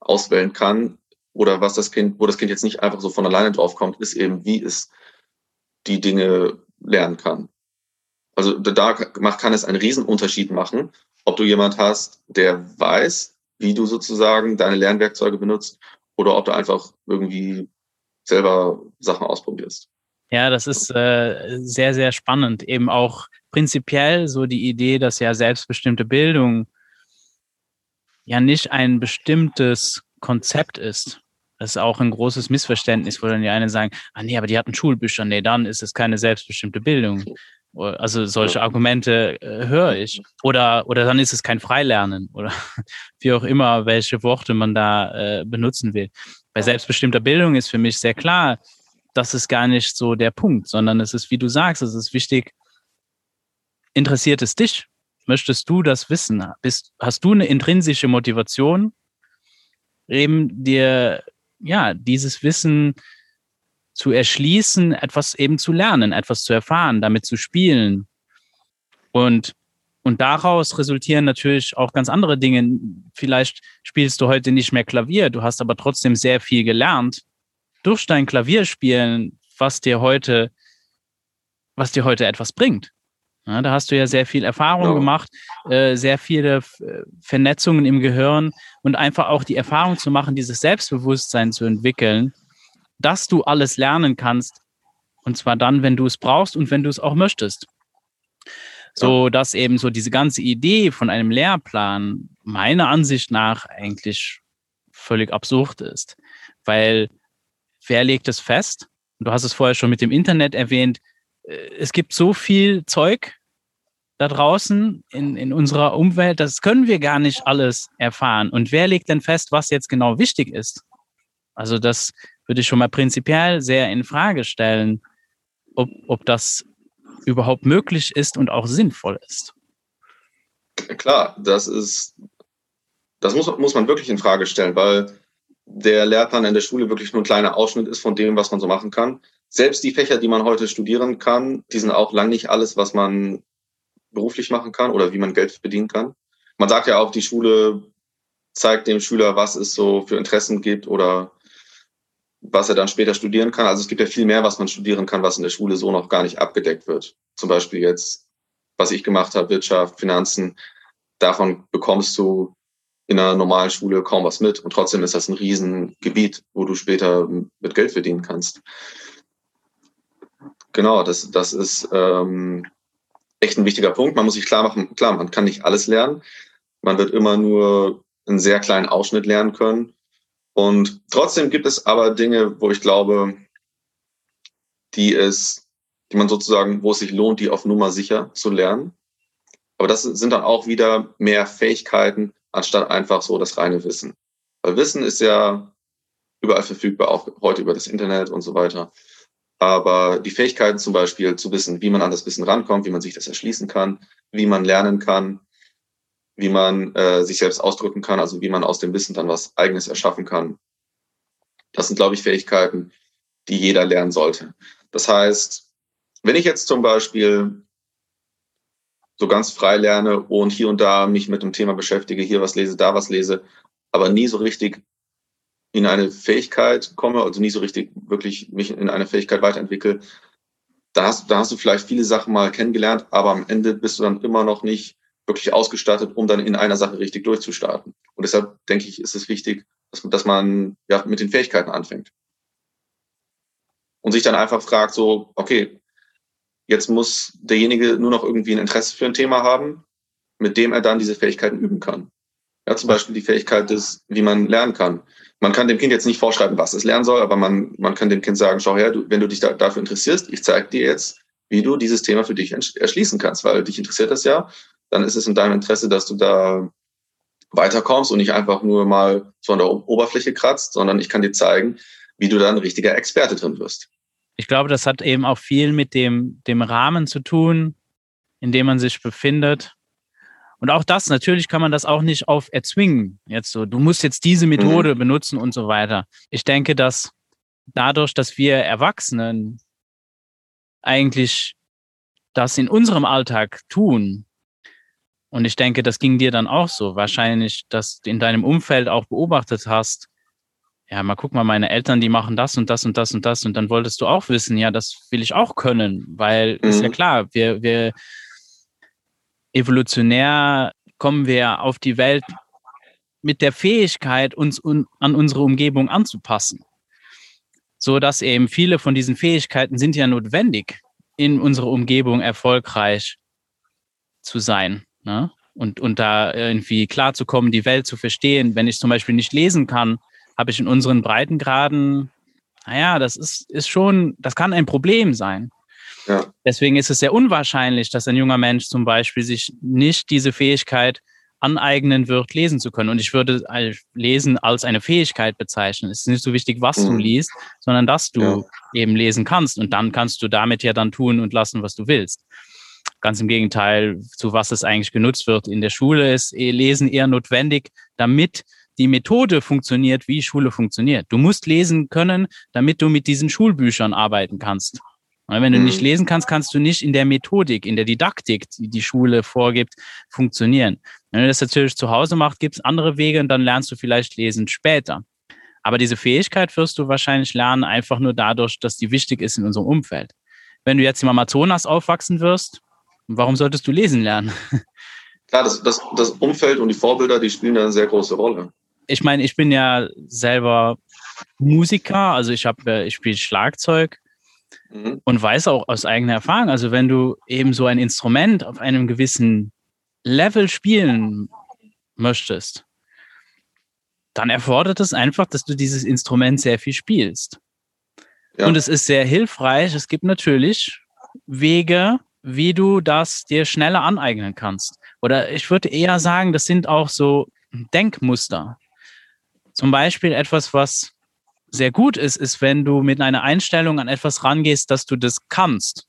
auswählen kann oder was das Kind, wo das Kind jetzt nicht einfach so von alleine draufkommt, ist eben, wie es die Dinge lernen kann. Also da kann es einen Riesenunterschied machen, ob du jemand hast, der weiß, wie du sozusagen deine Lernwerkzeuge benutzt oder ob du einfach irgendwie selber Sachen ausprobierst. Ja, das ist äh, sehr, sehr spannend. Eben auch prinzipiell so die Idee, dass ja selbstbestimmte Bildung ja nicht ein bestimmtes Konzept ist. Das ist auch ein großes Missverständnis, wo dann die einen sagen, ah nee, aber die hatten Schulbücher, nee, dann ist es keine selbstbestimmte Bildung. Also solche Argumente äh, höre ich. Oder, oder dann ist es kein Freilernen oder <laughs> wie auch immer, welche Worte man da äh, benutzen will. Bei selbstbestimmter Bildung ist für mich sehr klar, das ist gar nicht so der Punkt, sondern es ist, wie du sagst, es ist wichtig, interessiert es dich? Möchtest du das wissen? Bist, hast du eine intrinsische Motivation, eben dir, ja, dieses Wissen zu erschließen, etwas eben zu lernen, etwas zu erfahren, damit zu spielen? Und und daraus resultieren natürlich auch ganz andere Dinge. Vielleicht spielst du heute nicht mehr Klavier, du hast aber trotzdem sehr viel gelernt durch dein Klavierspielen, was dir heute, was dir heute etwas bringt. Ja, da hast du ja sehr viel Erfahrung genau. gemacht, äh, sehr viele äh, Vernetzungen im Gehirn und einfach auch die Erfahrung zu machen, dieses Selbstbewusstsein zu entwickeln, dass du alles lernen kannst. Und zwar dann, wenn du es brauchst und wenn du es auch möchtest. So dass eben so diese ganze Idee von einem Lehrplan meiner Ansicht nach eigentlich völlig absurd ist. Weil wer legt es fest? Du hast es vorher schon mit dem Internet erwähnt. Äh, es gibt so viel Zeug, da draußen in, in unserer Umwelt, das können wir gar nicht alles erfahren. Und wer legt denn fest, was jetzt genau wichtig ist? Also das würde ich schon mal prinzipiell sehr in Frage stellen, ob, ob das überhaupt möglich ist und auch sinnvoll ist. Klar, das ist, das muss, muss man wirklich in Frage stellen, weil der Lehrplan in der Schule wirklich nur ein kleiner Ausschnitt ist von dem, was man so machen kann. Selbst die Fächer, die man heute studieren kann, die sind auch lang nicht alles, was man beruflich machen kann oder wie man Geld verdienen kann. Man sagt ja auch, die Schule zeigt dem Schüler, was es so für Interessen gibt oder was er dann später studieren kann. Also es gibt ja viel mehr, was man studieren kann, was in der Schule so noch gar nicht abgedeckt wird. Zum Beispiel jetzt, was ich gemacht habe, Wirtschaft, Finanzen. Davon bekommst du in einer normalen Schule kaum was mit. Und trotzdem ist das ein Riesengebiet, wo du später mit Geld verdienen kannst. Genau, das, das ist ähm, echt ein wichtiger Punkt. Man muss sich klar machen, klar, man kann nicht alles lernen. Man wird immer nur einen sehr kleinen Ausschnitt lernen können. Und trotzdem gibt es aber Dinge, wo ich glaube, die es, die man sozusagen, wo es sich lohnt, die auf Nummer sicher zu lernen. Aber das sind dann auch wieder mehr Fähigkeiten, anstatt einfach so das reine Wissen. Weil Wissen ist ja überall verfügbar, auch heute über das Internet und so weiter. Aber die Fähigkeiten zum Beispiel zu wissen, wie man an das Wissen rankommt, wie man sich das erschließen kann, wie man lernen kann, wie man äh, sich selbst ausdrücken kann, also wie man aus dem Wissen dann was Eigenes erschaffen kann. Das sind, glaube ich, Fähigkeiten, die jeder lernen sollte. Das heißt, wenn ich jetzt zum Beispiel so ganz frei lerne und hier und da mich mit dem Thema beschäftige, hier was lese, da was lese, aber nie so richtig in eine Fähigkeit komme, also nie so richtig wirklich mich in eine Fähigkeit weiterentwickle, da hast, da hast du vielleicht viele Sachen mal kennengelernt, aber am Ende bist du dann immer noch nicht wirklich ausgestattet, um dann in einer Sache richtig durchzustarten. Und deshalb denke ich, ist es wichtig, dass, dass man ja mit den Fähigkeiten anfängt. Und sich dann einfach fragt, so, okay, jetzt muss derjenige nur noch irgendwie ein Interesse für ein Thema haben, mit dem er dann diese Fähigkeiten üben kann. Ja, zum Beispiel die Fähigkeit des, wie man lernen kann. Man kann dem Kind jetzt nicht vorschreiben, was es lernen soll, aber man, man kann dem Kind sagen, schau her, du, wenn du dich da, dafür interessierst, ich zeige dir jetzt, wie du dieses Thema für dich erschließen kannst, weil dich interessiert das ja dann ist es in deinem Interesse, dass du da weiterkommst und nicht einfach nur mal so an der Oberfläche kratzt, sondern ich kann dir zeigen, wie du da ein richtiger Experte drin wirst. Ich glaube, das hat eben auch viel mit dem, dem Rahmen zu tun, in dem man sich befindet. Und auch das, natürlich kann man das auch nicht auf erzwingen. Jetzt so, du musst jetzt diese Methode mhm. benutzen und so weiter. Ich denke, dass dadurch, dass wir Erwachsenen eigentlich das in unserem Alltag tun, und ich denke, das ging dir dann auch so. Wahrscheinlich, dass du in deinem Umfeld auch beobachtet hast, ja, mal guck mal, meine Eltern, die machen das und das und das und das. Und dann wolltest du auch wissen, ja, das will ich auch können, weil mhm. ist ja mhm. klar, wir, wir evolutionär kommen wir auf die Welt mit der Fähigkeit, uns un an unsere Umgebung anzupassen. So dass eben viele von diesen Fähigkeiten sind ja notwendig, in unserer Umgebung erfolgreich zu sein. Ne? Und, und da irgendwie klarzukommen, die Welt zu verstehen. Wenn ich zum Beispiel nicht lesen kann, habe ich in unseren Breitengraden, naja, das ist, ist schon, das kann ein Problem sein. Ja. Deswegen ist es sehr unwahrscheinlich, dass ein junger Mensch zum Beispiel sich nicht diese Fähigkeit aneignen wird, lesen zu können. Und ich würde Lesen als eine Fähigkeit bezeichnen. Es ist nicht so wichtig, was mhm. du liest, sondern dass du ja. eben lesen kannst. Und dann kannst du damit ja dann tun und lassen, was du willst. Ganz im Gegenteil, zu was es eigentlich genutzt wird. In der Schule ist eh Lesen eher notwendig, damit die Methode funktioniert, wie Schule funktioniert. Du musst lesen können, damit du mit diesen Schulbüchern arbeiten kannst. Wenn du nicht mhm. lesen kannst, kannst du nicht in der Methodik, in der Didaktik, die die Schule vorgibt, funktionieren. Wenn du das natürlich zu Hause machst, gibt es andere Wege und dann lernst du vielleicht lesen später. Aber diese Fähigkeit wirst du wahrscheinlich lernen, einfach nur dadurch, dass die wichtig ist in unserem Umfeld. Wenn du jetzt im Amazonas aufwachsen wirst, Warum solltest du lesen lernen? Klar, das, das, das Umfeld und die Vorbilder, die spielen da eine sehr große Rolle. Ich meine, ich bin ja selber Musiker, also ich habe, äh, ich spiele Schlagzeug mhm. und weiß auch aus eigener Erfahrung, also wenn du eben so ein Instrument auf einem gewissen Level spielen möchtest, dann erfordert es einfach, dass du dieses Instrument sehr viel spielst. Ja. Und es ist sehr hilfreich. Es gibt natürlich Wege, wie du das dir schneller aneignen kannst. Oder ich würde eher sagen, das sind auch so Denkmuster. Zum Beispiel etwas, was sehr gut ist, ist, wenn du mit einer Einstellung an etwas rangehst, dass du das kannst.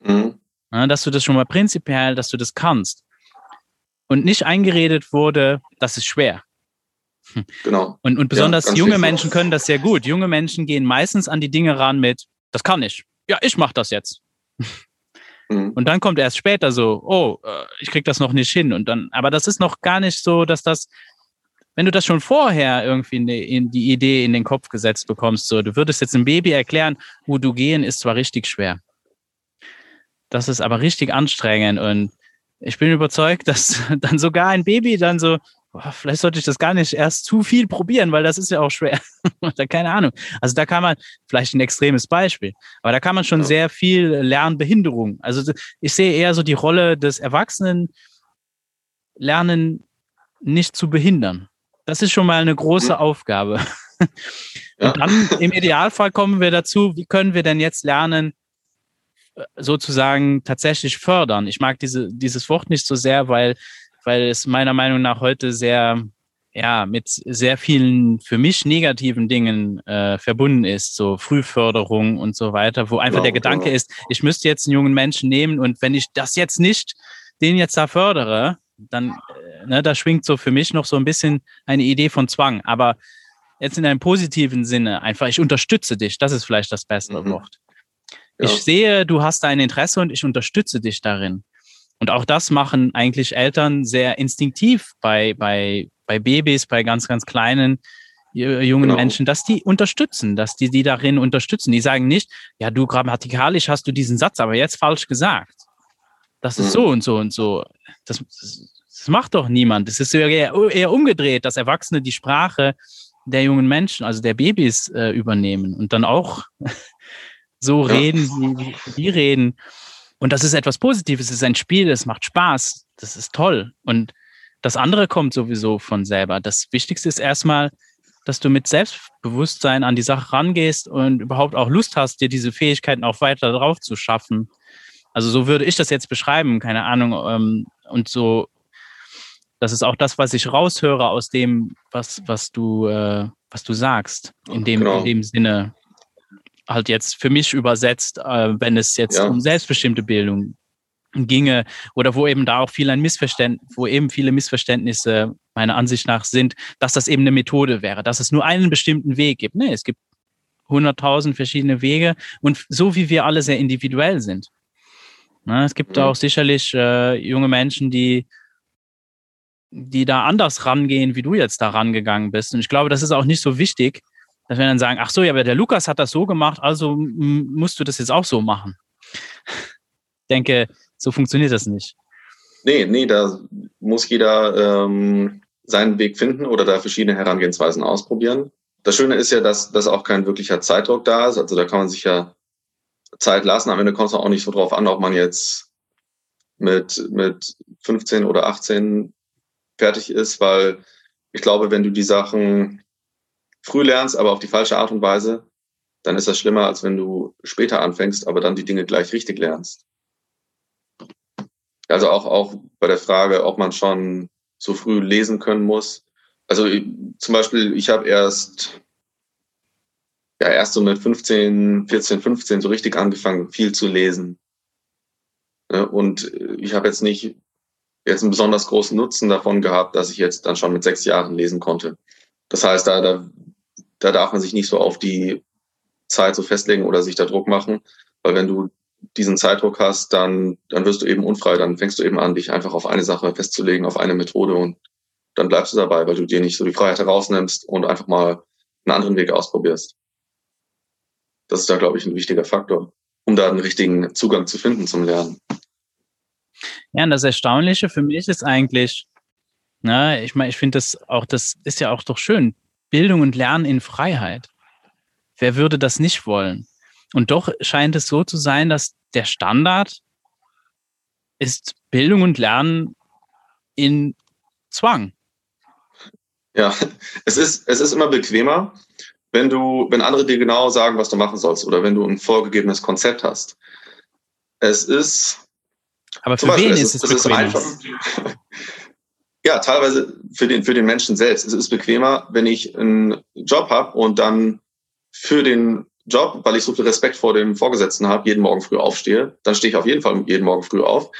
Mhm. Ja, dass du das schon mal prinzipiell, dass du das kannst. Und nicht eingeredet wurde, das ist schwer. Genau. Und, und besonders ja, junge Menschen können das sehr gut. Junge Menschen gehen meistens an die Dinge ran mit, das kann ich. Ja, ich mache das jetzt. Mhm. Und dann kommt erst später so, oh, äh, ich krieg das noch nicht hin. Und dann, aber das ist noch gar nicht so, dass das, wenn du das schon vorher irgendwie in die, in die Idee in den Kopf gesetzt bekommst, so, du würdest jetzt einem Baby erklären, wo du gehen, ist zwar richtig schwer. Das ist aber richtig anstrengend und ich bin überzeugt, <laughs> dass dann sogar ein Baby dann so, boah, vielleicht sollte ich das gar nicht erst zu viel probieren, weil das ist ja auch schwer. <laughs> Keine Ahnung. Also da kann man, vielleicht ein extremes Beispiel, aber da kann man schon ja. sehr viel Lernbehinderung. Also ich sehe eher so die Rolle des Erwachsenen, Lernen nicht zu behindern. Das ist schon mal eine große mhm. Aufgabe. <laughs> Und dann im Idealfall kommen wir dazu, wie können wir denn jetzt lernen, äh, sozusagen tatsächlich fördern. Ich mag diese, dieses Wort nicht so sehr, weil weil es meiner Meinung nach heute sehr, ja, mit sehr vielen für mich negativen Dingen äh, verbunden ist, so Frühförderung und so weiter, wo einfach genau, der Gedanke genau. ist, ich müsste jetzt einen jungen Menschen nehmen und wenn ich das jetzt nicht, den jetzt da fördere, dann, äh, ne, da schwingt so für mich noch so ein bisschen eine Idee von Zwang. Aber jetzt in einem positiven Sinne, einfach, ich unterstütze dich, das ist vielleicht das bessere mhm. Wort. Ja. Ich sehe, du hast ein Interesse und ich unterstütze dich darin. Und auch das machen eigentlich Eltern sehr instinktiv bei, bei, bei Babys, bei ganz, ganz kleinen jungen genau. Menschen, dass die unterstützen, dass die die darin unterstützen. Die sagen nicht, ja, du grammatikalisch hast du diesen Satz aber jetzt falsch gesagt. Das ist mhm. so und so und so. Das, das macht doch niemand. Es ist eher, eher umgedreht, dass Erwachsene die Sprache der jungen Menschen, also der Babys, äh, übernehmen und dann auch <laughs> so ja. reden, wie die reden. Und das ist etwas Positives, es ist ein Spiel, es macht Spaß, das ist toll. Und das andere kommt sowieso von selber. Das Wichtigste ist erstmal, dass du mit Selbstbewusstsein an die Sache rangehst und überhaupt auch Lust hast, dir diese Fähigkeiten auch weiter drauf zu schaffen. Also so würde ich das jetzt beschreiben, keine Ahnung. Ähm, und so, das ist auch das, was ich raushöre aus dem, was, was du, äh, was du sagst, in dem, genau. in dem Sinne halt jetzt für mich übersetzt, äh, wenn es jetzt ja. um selbstbestimmte Bildung ginge oder wo eben da auch viel ein Missverständnis, wo eben viele Missverständnisse meiner Ansicht nach sind, dass das eben eine Methode wäre, dass es nur einen bestimmten Weg gibt. Nee, es gibt hunderttausend verschiedene Wege und so wie wir alle sehr individuell sind. Na, es gibt ja. auch sicherlich äh, junge Menschen, die die da anders rangehen, wie du jetzt da rangegangen bist. Und ich glaube, das ist auch nicht so wichtig, dass wir dann sagen, ach so, ja, aber der Lukas hat das so gemacht, also musst du das jetzt auch so machen. Ich denke, so funktioniert das nicht. Nee, nee, da muss jeder ähm, seinen Weg finden oder da verschiedene Herangehensweisen ausprobieren. Das Schöne ist ja, dass, dass auch kein wirklicher Zeitdruck da ist. Also da kann man sich ja Zeit lassen. Am Ende kommt es auch nicht so drauf an, ob man jetzt mit, mit 15 oder 18 fertig ist, weil ich glaube, wenn du die Sachen früh lernst, aber auf die falsche Art und Weise, dann ist das schlimmer, als wenn du später anfängst, aber dann die Dinge gleich richtig lernst. Also auch, auch bei der Frage, ob man schon so früh lesen können muss. Also zum Beispiel, ich habe erst, ja, erst so mit 15, 14, 15 so richtig angefangen, viel zu lesen. Und ich habe jetzt nicht jetzt einen besonders großen Nutzen davon gehabt, dass ich jetzt dann schon mit sechs Jahren lesen konnte. Das heißt, da, da da darf man sich nicht so auf die Zeit so festlegen oder sich da Druck machen, weil wenn du diesen Zeitdruck hast, dann, dann wirst du eben unfrei, dann fängst du eben an, dich einfach auf eine Sache festzulegen, auf eine Methode und dann bleibst du dabei, weil du dir nicht so die Freiheit herausnimmst und einfach mal einen anderen Weg ausprobierst. Das ist da, glaube ich, ein wichtiger Faktor, um da einen richtigen Zugang zu finden zum Lernen. Ja, und das Erstaunliche für mich ist eigentlich, na, ich meine, ich finde das auch, das ist ja auch doch schön. Bildung und Lernen in Freiheit. Wer würde das nicht wollen? Und doch scheint es so zu sein, dass der Standard ist Bildung und Lernen in Zwang. Ja, <laughs> es ist, es ist immer bequemer, wenn du, wenn andere dir genau sagen, was du machen sollst oder wenn du ein vorgegebenes Konzept hast. Es ist. Aber für wen ist es, es bequemer? Ist einfach, <laughs> ja, teilweise für den, für den Menschen selbst. Es ist bequemer, wenn ich einen Job habe und dann für den Job, weil ich so viel Respekt vor dem Vorgesetzten habe, jeden Morgen früh aufstehe, dann stehe ich auf jeden Fall jeden Morgen früh auf.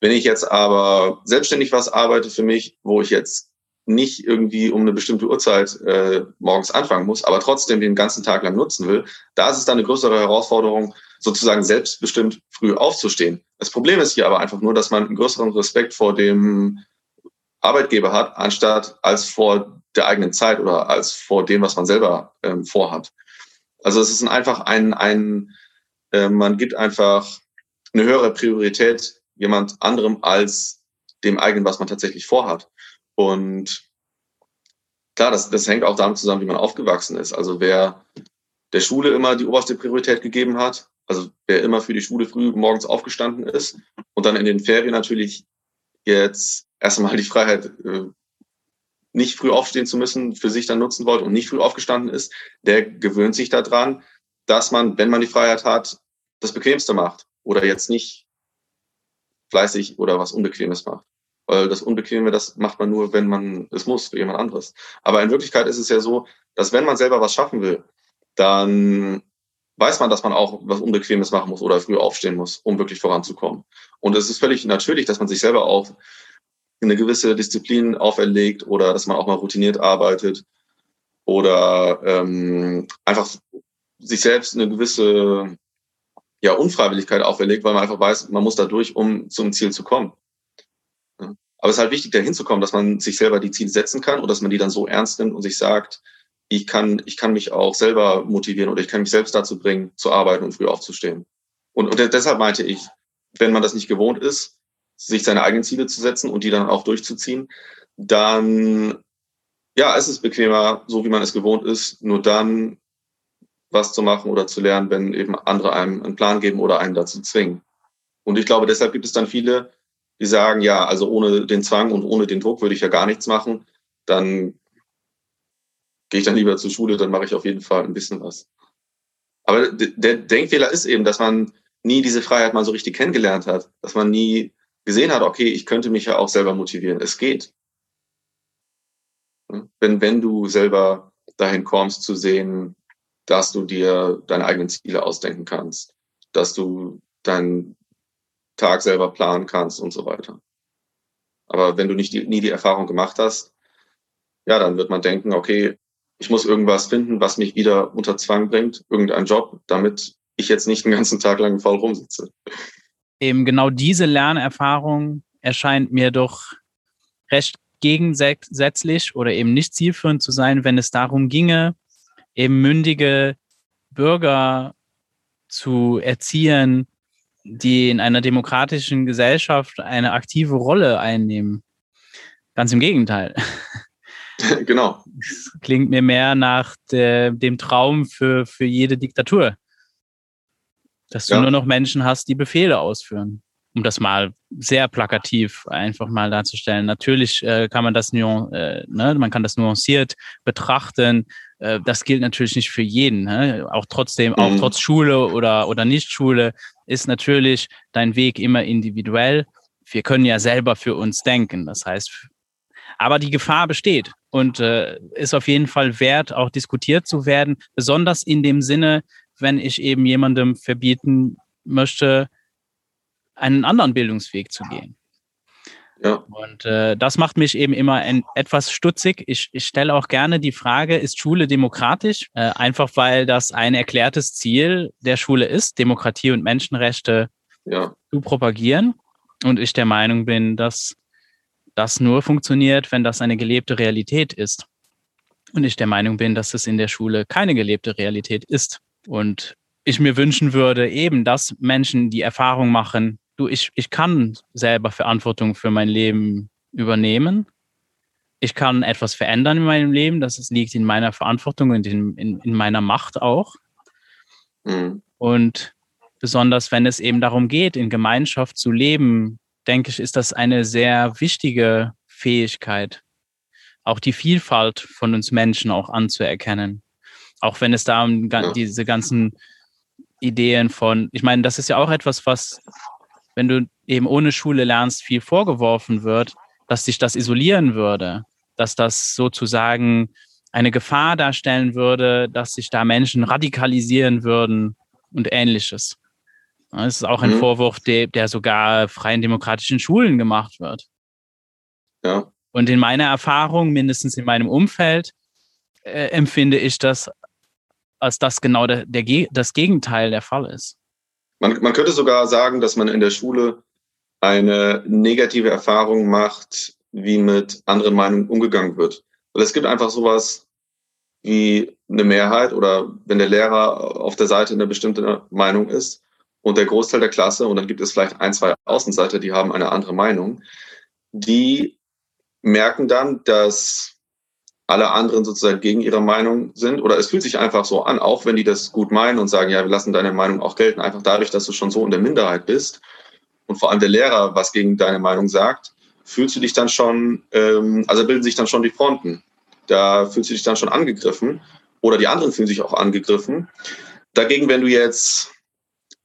Wenn ich jetzt aber selbstständig was arbeite für mich, wo ich jetzt nicht irgendwie um eine bestimmte Uhrzeit äh, morgens anfangen muss, aber trotzdem den ganzen Tag lang nutzen will, da ist es dann eine größere Herausforderung, sozusagen selbstbestimmt früh aufzustehen. Das Problem ist hier aber einfach nur, dass man einen größeren Respekt vor dem Arbeitgeber hat, anstatt als vor der eigenen Zeit oder als vor dem, was man selber ähm, vorhat. Also es ist einfach ein, ein äh, man gibt einfach eine höhere Priorität jemand anderem als dem eigenen, was man tatsächlich vorhat. Und klar, das, das hängt auch damit zusammen, wie man aufgewachsen ist. Also wer der Schule immer die oberste Priorität gegeben hat, also wer immer für die Schule früh morgens aufgestanden ist und dann in den Ferien natürlich jetzt erst einmal die Freiheit, äh, nicht früh aufstehen zu müssen, für sich dann nutzen wollte und nicht früh aufgestanden ist, der gewöhnt sich daran, dass man, wenn man die Freiheit hat, das Bequemste macht oder jetzt nicht fleißig oder was Unbequemes macht. Weil das Unbequeme, das macht man nur, wenn man es muss, für jemand anderes. Aber in Wirklichkeit ist es ja so, dass wenn man selber was schaffen will, dann weiß man, dass man auch was Unbequemes machen muss oder früh aufstehen muss, um wirklich voranzukommen. Und es ist völlig natürlich, dass man sich selber auch eine gewisse Disziplin auferlegt oder dass man auch mal routiniert arbeitet oder ähm, einfach sich selbst eine gewisse ja, Unfreiwilligkeit auferlegt, weil man einfach weiß, man muss da durch, um zum Ziel zu kommen. Aber es ist halt wichtig, da hinzukommen, dass man sich selber die Ziele setzen kann und dass man die dann so ernst nimmt und sich sagt, ich kann, ich kann mich auch selber motivieren oder ich kann mich selbst dazu bringen, zu arbeiten und früh aufzustehen. Und, und deshalb meinte ich, wenn man das nicht gewohnt ist, sich seine eigenen Ziele zu setzen und die dann auch durchzuziehen, dann ja, es ist bequemer, so wie man es gewohnt ist, nur dann was zu machen oder zu lernen, wenn eben andere einem einen Plan geben oder einen dazu zwingen. Und ich glaube, deshalb gibt es dann viele, die sagen, ja, also ohne den Zwang und ohne den Druck würde ich ja gar nichts machen. Dann gehe ich dann lieber zur Schule, dann mache ich auf jeden Fall ein bisschen was. Aber der Denkfehler ist eben, dass man nie diese Freiheit mal so richtig kennengelernt hat, dass man nie gesehen hat, okay, ich könnte mich ja auch selber motivieren. Es geht. Wenn, wenn du selber dahin kommst zu sehen, dass du dir deine eigenen Ziele ausdenken kannst, dass du deinen Tag selber planen kannst und so weiter. Aber wenn du nicht die, nie die Erfahrung gemacht hast, ja, dann wird man denken, okay, ich muss irgendwas finden, was mich wieder unter Zwang bringt, irgendein Job, damit ich jetzt nicht den ganzen Tag lang faul rumsitze. Eben genau diese Lernerfahrung erscheint mir doch recht gegensätzlich oder eben nicht zielführend zu sein, wenn es darum ginge, eben mündige Bürger zu erziehen, die in einer demokratischen Gesellschaft eine aktive Rolle einnehmen. Ganz im Gegenteil. <laughs> Genau. Das klingt mir mehr nach dem Traum für, für jede Diktatur. Dass du ja. nur noch Menschen hast, die Befehle ausführen. Um das mal sehr plakativ einfach mal darzustellen. Natürlich äh, kann man das nuan äh, ne, man kann das nuanciert betrachten. Äh, das gilt natürlich nicht für jeden. Ne? Auch trotzdem, mhm. auch trotz Schule oder, oder Nicht-Schule ist natürlich dein Weg immer individuell. Wir können ja selber für uns denken. Das heißt, aber die Gefahr besteht und äh, ist auf jeden Fall wert, auch diskutiert zu werden, besonders in dem Sinne, wenn ich eben jemandem verbieten möchte, einen anderen Bildungsweg zu gehen. Ja. Und äh, das macht mich eben immer ein, etwas stutzig. Ich, ich stelle auch gerne die Frage, ist Schule demokratisch? Äh, einfach weil das ein erklärtes Ziel der Schule ist, Demokratie und Menschenrechte ja. zu propagieren. Und ich der Meinung bin, dass das nur funktioniert, wenn das eine gelebte Realität ist. Und ich der Meinung bin, dass es in der Schule keine gelebte Realität ist. Und ich mir wünschen würde eben, dass Menschen die Erfahrung machen, du, ich, ich kann selber Verantwortung für mein Leben übernehmen. Ich kann etwas verändern in meinem Leben. Das liegt in meiner Verantwortung und in, in, in meiner Macht auch. Mhm. Und besonders wenn es eben darum geht, in Gemeinschaft zu leben, denke ich, ist das eine sehr wichtige Fähigkeit, auch die Vielfalt von uns Menschen auch anzuerkennen. Auch wenn es da um diese ganzen Ideen von, ich meine, das ist ja auch etwas, was, wenn du eben ohne Schule lernst, viel vorgeworfen wird, dass sich das isolieren würde, dass das sozusagen eine Gefahr darstellen würde, dass sich da Menschen radikalisieren würden und ähnliches. Das ist auch ein mhm. Vorwurf, der, der sogar freien demokratischen Schulen gemacht wird. Ja. Und in meiner Erfahrung, mindestens in meinem Umfeld, äh, empfinde ich das, als das genau der, der, das Gegenteil der Fall ist. Man, man könnte sogar sagen, dass man in der Schule eine negative Erfahrung macht, wie mit anderen Meinungen umgegangen wird. Weil es gibt einfach sowas wie eine Mehrheit oder wenn der Lehrer auf der Seite eine bestimmte Meinung ist und der Großteil der Klasse und dann gibt es vielleicht ein, zwei Außenseiter, die haben eine andere Meinung, die merken dann, dass alle anderen sozusagen gegen ihre Meinung sind. Oder es fühlt sich einfach so an, auch wenn die das gut meinen und sagen, ja, wir lassen deine Meinung auch gelten, einfach dadurch, dass du schon so in der Minderheit bist und vor allem der Lehrer was gegen deine Meinung sagt, fühlst du dich dann schon, ähm, also bilden sich dann schon die Fronten. Da fühlst du dich dann schon angegriffen oder die anderen fühlen sich auch angegriffen. Dagegen, wenn du jetzt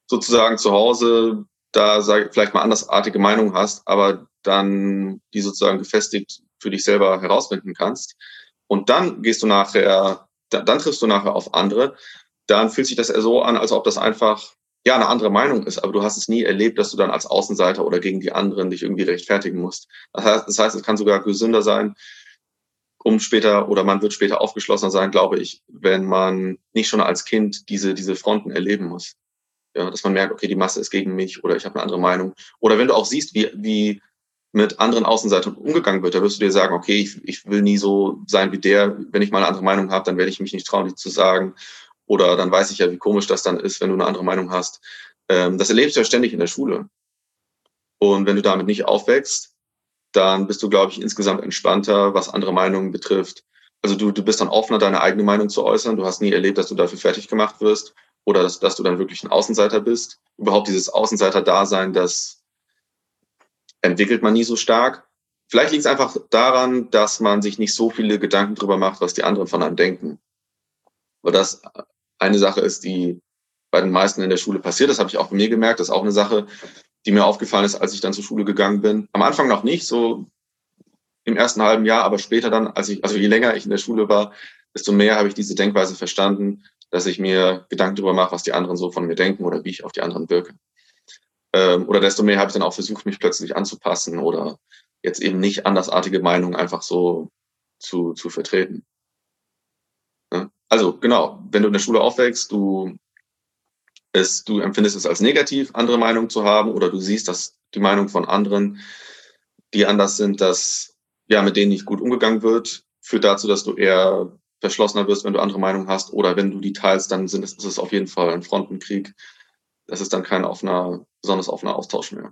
sozusagen zu Hause da sag, vielleicht mal andersartige Meinung hast, aber dann die sozusagen gefestigt für dich selber herausfinden kannst, und dann gehst du nachher, dann triffst du nachher auf andere, dann fühlt sich das eher so an, als ob das einfach ja eine andere Meinung ist, aber du hast es nie erlebt, dass du dann als Außenseiter oder gegen die anderen dich irgendwie rechtfertigen musst. Das heißt, das heißt, es kann sogar gesünder sein, um später oder man wird später aufgeschlossener sein, glaube ich, wenn man nicht schon als Kind diese diese Fronten erleben muss. Ja, dass man merkt, okay, die Masse ist gegen mich oder ich habe eine andere Meinung. Oder wenn du auch siehst, wie wie mit anderen Außenseitern umgegangen wird, da wirst du dir sagen, okay, ich, ich will nie so sein wie der. Wenn ich mal eine andere Meinung habe, dann werde ich mich nicht trauen, die zu sagen. Oder dann weiß ich ja, wie komisch das dann ist, wenn du eine andere Meinung hast. Ähm, das erlebst du ja ständig in der Schule. Und wenn du damit nicht aufwächst, dann bist du, glaube ich, insgesamt entspannter, was andere Meinungen betrifft. Also du, du bist dann offener, deine eigene Meinung zu äußern. Du hast nie erlebt, dass du dafür fertig gemacht wirst oder dass, dass du dann wirklich ein Außenseiter bist. Überhaupt dieses Außenseiter-Dasein, das entwickelt man nie so stark. Vielleicht liegt es einfach daran, dass man sich nicht so viele Gedanken drüber macht, was die anderen von einem denken. Weil das eine Sache ist, die bei den meisten in der Schule passiert. Das habe ich auch bei mir gemerkt. Das ist auch eine Sache, die mir aufgefallen ist, als ich dann zur Schule gegangen bin. Am Anfang noch nicht, so im ersten halben Jahr, aber später dann, als ich, also je länger ich in der Schule war, desto mehr habe ich diese Denkweise verstanden, dass ich mir Gedanken darüber mache, was die anderen so von mir denken oder wie ich auf die anderen wirke. Ähm, oder desto mehr habe ich dann auch versucht, mich plötzlich anzupassen oder jetzt eben nicht andersartige Meinungen einfach so zu, zu vertreten. Ja? Also genau, wenn du in der Schule aufwächst, du es, du empfindest es als negativ, andere Meinungen zu haben, oder du siehst, dass die Meinung von anderen, die anders sind, dass ja mit denen nicht gut umgegangen wird, führt dazu, dass du eher verschlossener wirst, wenn du andere Meinungen hast, oder wenn du die teilst, dann sind ist es auf jeden Fall ein Frontenkrieg. Das ist dann kein offener besonders offener Austausch mehr.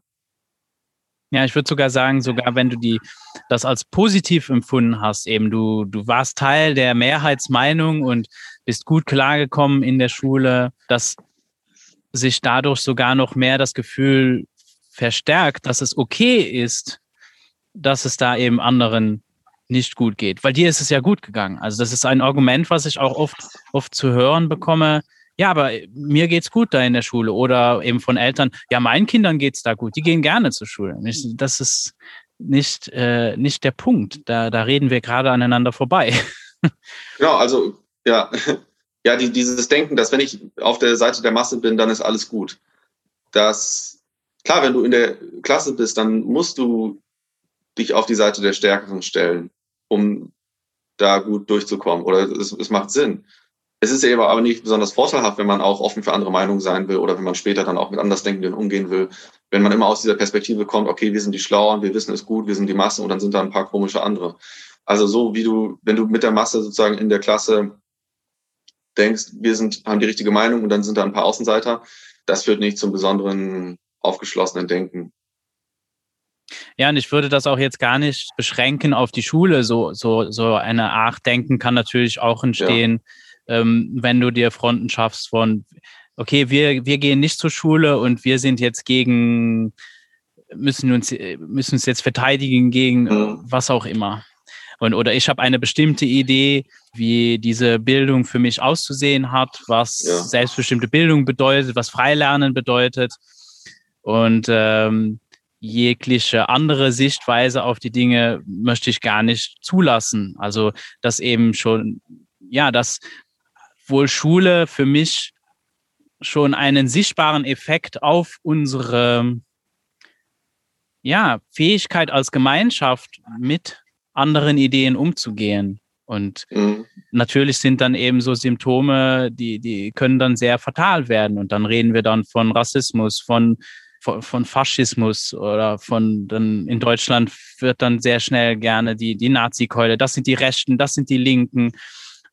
Ja, ich würde sogar sagen, sogar wenn du die, das als positiv empfunden hast, eben du, du warst Teil der Mehrheitsmeinung und bist gut klargekommen in der Schule, dass sich dadurch sogar noch mehr das Gefühl verstärkt, dass es okay ist, dass es da eben anderen nicht gut geht. Weil dir ist es ja gut gegangen. Also das ist ein Argument, was ich auch oft, oft zu hören bekomme ja, aber mir geht's gut da in der Schule. Oder eben von Eltern, ja, meinen Kindern geht's da gut, die gehen gerne zur Schule. Das ist nicht, äh, nicht der Punkt. Da, da reden wir gerade aneinander vorbei. <laughs> Genau, also ja, <laughs> ja, die, dieses Denken, dass wenn ich auf der Seite der Masse bin, dann ist alles gut. Das, klar, wenn du in der Klasse bist, dann musst du dich auf die Seite der Stärkeren stellen, um da gut durchzukommen. Oder es, es macht Sinn. Es ist eben aber nicht besonders vorteilhaft, wenn man auch offen für andere Meinungen sein will oder wenn man später dann auch mit Andersdenkenden umgehen will. Wenn man immer aus dieser Perspektive kommt, okay, wir sind die Schlauern, wir wissen es gut, wir sind die Masse und dann sind da ein paar komische andere. Also so wie du, wenn du mit der Masse sozusagen in der Klasse denkst, wir sind, haben die richtige Meinung und dann sind da ein paar Außenseiter, das führt nicht zum besonderen aufgeschlossenen Denken. Ja, und ich würde das auch jetzt gar nicht beschränken auf die Schule. So, so, so eine Art Denken kann natürlich auch entstehen. Ja ähm, wenn du dir Fronten schaffst von, okay, wir, wir gehen nicht zur Schule und wir sind jetzt gegen, müssen uns, müssen uns jetzt verteidigen gegen mhm. was auch immer. Und, oder ich habe eine bestimmte Idee, wie diese Bildung für mich auszusehen hat, was ja. selbstbestimmte Bildung bedeutet, was Freilernen bedeutet. Und ähm, jegliche andere Sichtweise auf die Dinge möchte ich gar nicht zulassen. Also, dass eben schon, ja, dass wohl Schule für mich schon einen sichtbaren Effekt auf unsere ja, Fähigkeit als Gemeinschaft mit anderen Ideen umzugehen. Und mhm. natürlich sind dann eben so Symptome, die, die können dann sehr fatal werden. Und dann reden wir dann von Rassismus, von, von, von Faschismus oder von dann in Deutschland wird dann sehr schnell gerne die, die Nazi-Keule. Das sind die Rechten, das sind die Linken.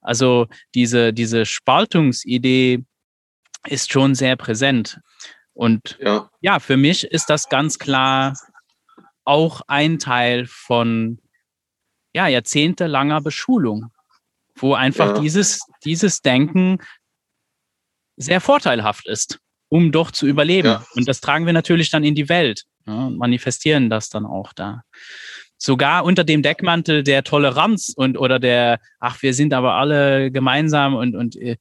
Also diese, diese Spaltungsidee ist schon sehr präsent. Und ja. ja, für mich ist das ganz klar auch ein Teil von ja, jahrzehntelanger Beschulung, wo einfach ja. dieses, dieses Denken sehr vorteilhaft ist, um doch zu überleben. Ja. Und das tragen wir natürlich dann in die Welt ja, und manifestieren das dann auch da. Sogar unter dem Deckmantel der Toleranz und oder der, ach, wir sind aber alle gemeinsam und, und äh,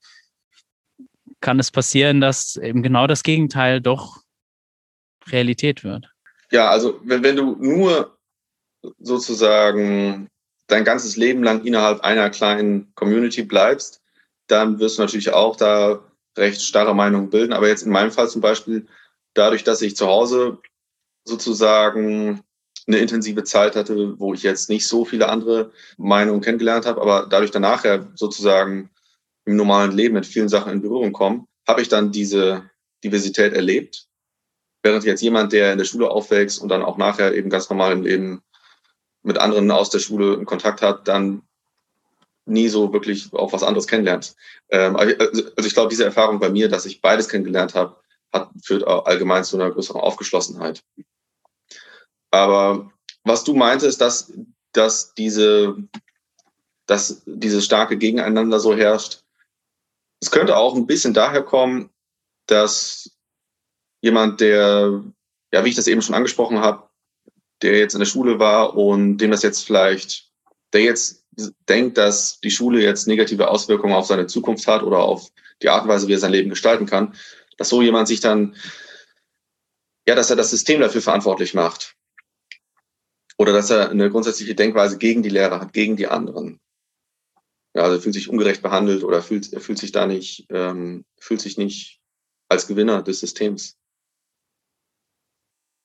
kann es passieren, dass eben genau das Gegenteil doch Realität wird. Ja, also wenn, wenn du nur sozusagen dein ganzes Leben lang innerhalb einer kleinen Community bleibst, dann wirst du natürlich auch da recht starre Meinungen bilden. Aber jetzt in meinem Fall zum Beispiel, dadurch, dass ich zu Hause sozusagen eine intensive Zeit hatte, wo ich jetzt nicht so viele andere Meinungen kennengelernt habe, aber dadurch danach ja sozusagen im normalen Leben mit vielen Sachen in Berührung komme, habe ich dann diese Diversität erlebt Während jetzt jemand, der in der Schule aufwächst und dann auch nachher eben ganz normal im Leben mit anderen aus der Schule in Kontakt hat, dann nie so wirklich auch was anderes kennenlernt. Ähm, also, also ich glaube, diese Erfahrung bei mir, dass ich beides kennengelernt habe, hat, führt allgemein zu einer größeren Aufgeschlossenheit. Aber was du meintest, dass, dass diese, dass dieses starke Gegeneinander so herrscht, es könnte auch ein bisschen daher kommen, dass jemand, der, ja, wie ich das eben schon angesprochen habe, der jetzt in der Schule war und dem das jetzt vielleicht, der jetzt denkt, dass die Schule jetzt negative Auswirkungen auf seine Zukunft hat oder auf die Art und Weise, wie er sein Leben gestalten kann, dass so jemand sich dann, ja, dass er das System dafür verantwortlich macht. Oder dass er eine grundsätzliche Denkweise gegen die Lehrer hat, gegen die anderen. Ja, also er fühlt sich ungerecht behandelt oder fühlt, er fühlt sich da nicht, ähm, fühlt sich nicht als Gewinner des Systems.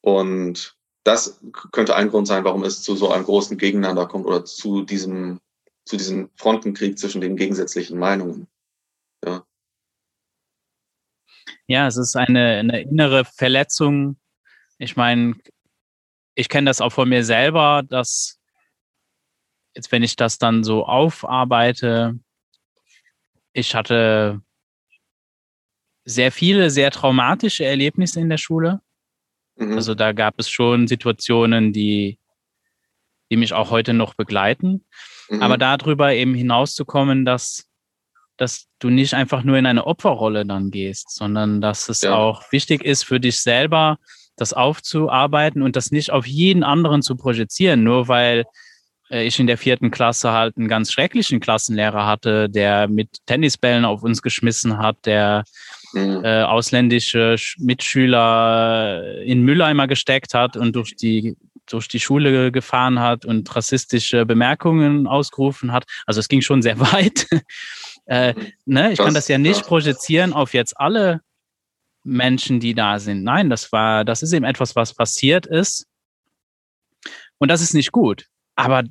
Und das könnte ein Grund sein, warum es zu so einem großen Gegeneinander kommt oder zu diesem, zu diesem Frontenkrieg zwischen den gegensätzlichen Meinungen. Ja. Ja, es ist eine, eine innere Verletzung. Ich meine, ich kenne das auch von mir selber, dass jetzt, wenn ich das dann so aufarbeite, ich hatte sehr viele, sehr traumatische Erlebnisse in der Schule. Mhm. Also da gab es schon Situationen, die, die mich auch heute noch begleiten. Mhm. Aber darüber eben hinauszukommen, dass, dass du nicht einfach nur in eine Opferrolle dann gehst, sondern dass es ja. auch wichtig ist für dich selber, das aufzuarbeiten und das nicht auf jeden anderen zu projizieren, nur weil äh, ich in der vierten Klasse halt einen ganz schrecklichen Klassenlehrer hatte, der mit Tennisbällen auf uns geschmissen hat, der mhm. äh, ausländische Mitschüler in Mülleimer gesteckt hat und durch die durch die Schule gefahren hat und rassistische Bemerkungen ausgerufen hat. Also es ging schon sehr <laughs> weit. äh, mhm. ne? Ich das, kann das ja nicht ja. projizieren auf jetzt alle Menschen, die da sind. Nein, das war, das ist eben etwas, was passiert ist. Und das ist nicht gut. Aber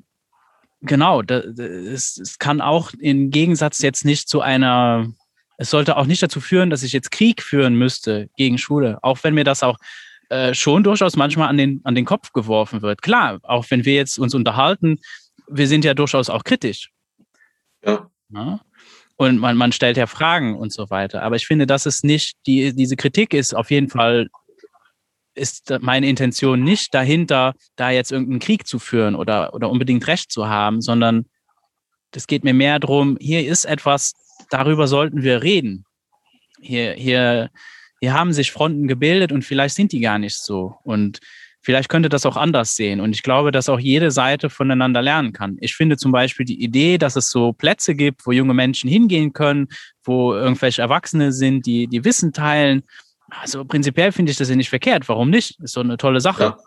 genau, das, es kann auch im Gegensatz jetzt nicht zu einer es sollte auch nicht dazu führen, dass ich jetzt Krieg führen müsste gegen Schule, auch wenn mir das auch äh, schon durchaus manchmal an den, an den Kopf geworfen wird. Klar, auch wenn wir jetzt uns unterhalten, wir sind ja durchaus auch kritisch. Ja. ja? Und man, man stellt ja Fragen und so weiter. Aber ich finde, dass es nicht, die, diese Kritik ist auf jeden Fall, ist meine Intention nicht dahinter, da jetzt irgendeinen Krieg zu führen oder, oder unbedingt Recht zu haben, sondern es geht mir mehr darum, hier ist etwas, darüber sollten wir reden. Hier, hier, hier haben sich Fronten gebildet und vielleicht sind die gar nicht so. Und vielleicht könnte das auch anders sehen. Und ich glaube, dass auch jede Seite voneinander lernen kann. Ich finde zum Beispiel die Idee, dass es so Plätze gibt, wo junge Menschen hingehen können, wo irgendwelche Erwachsene sind, die, die Wissen teilen. Also prinzipiell finde ich das ja nicht verkehrt. Warum nicht? Ist so eine tolle Sache. Ja.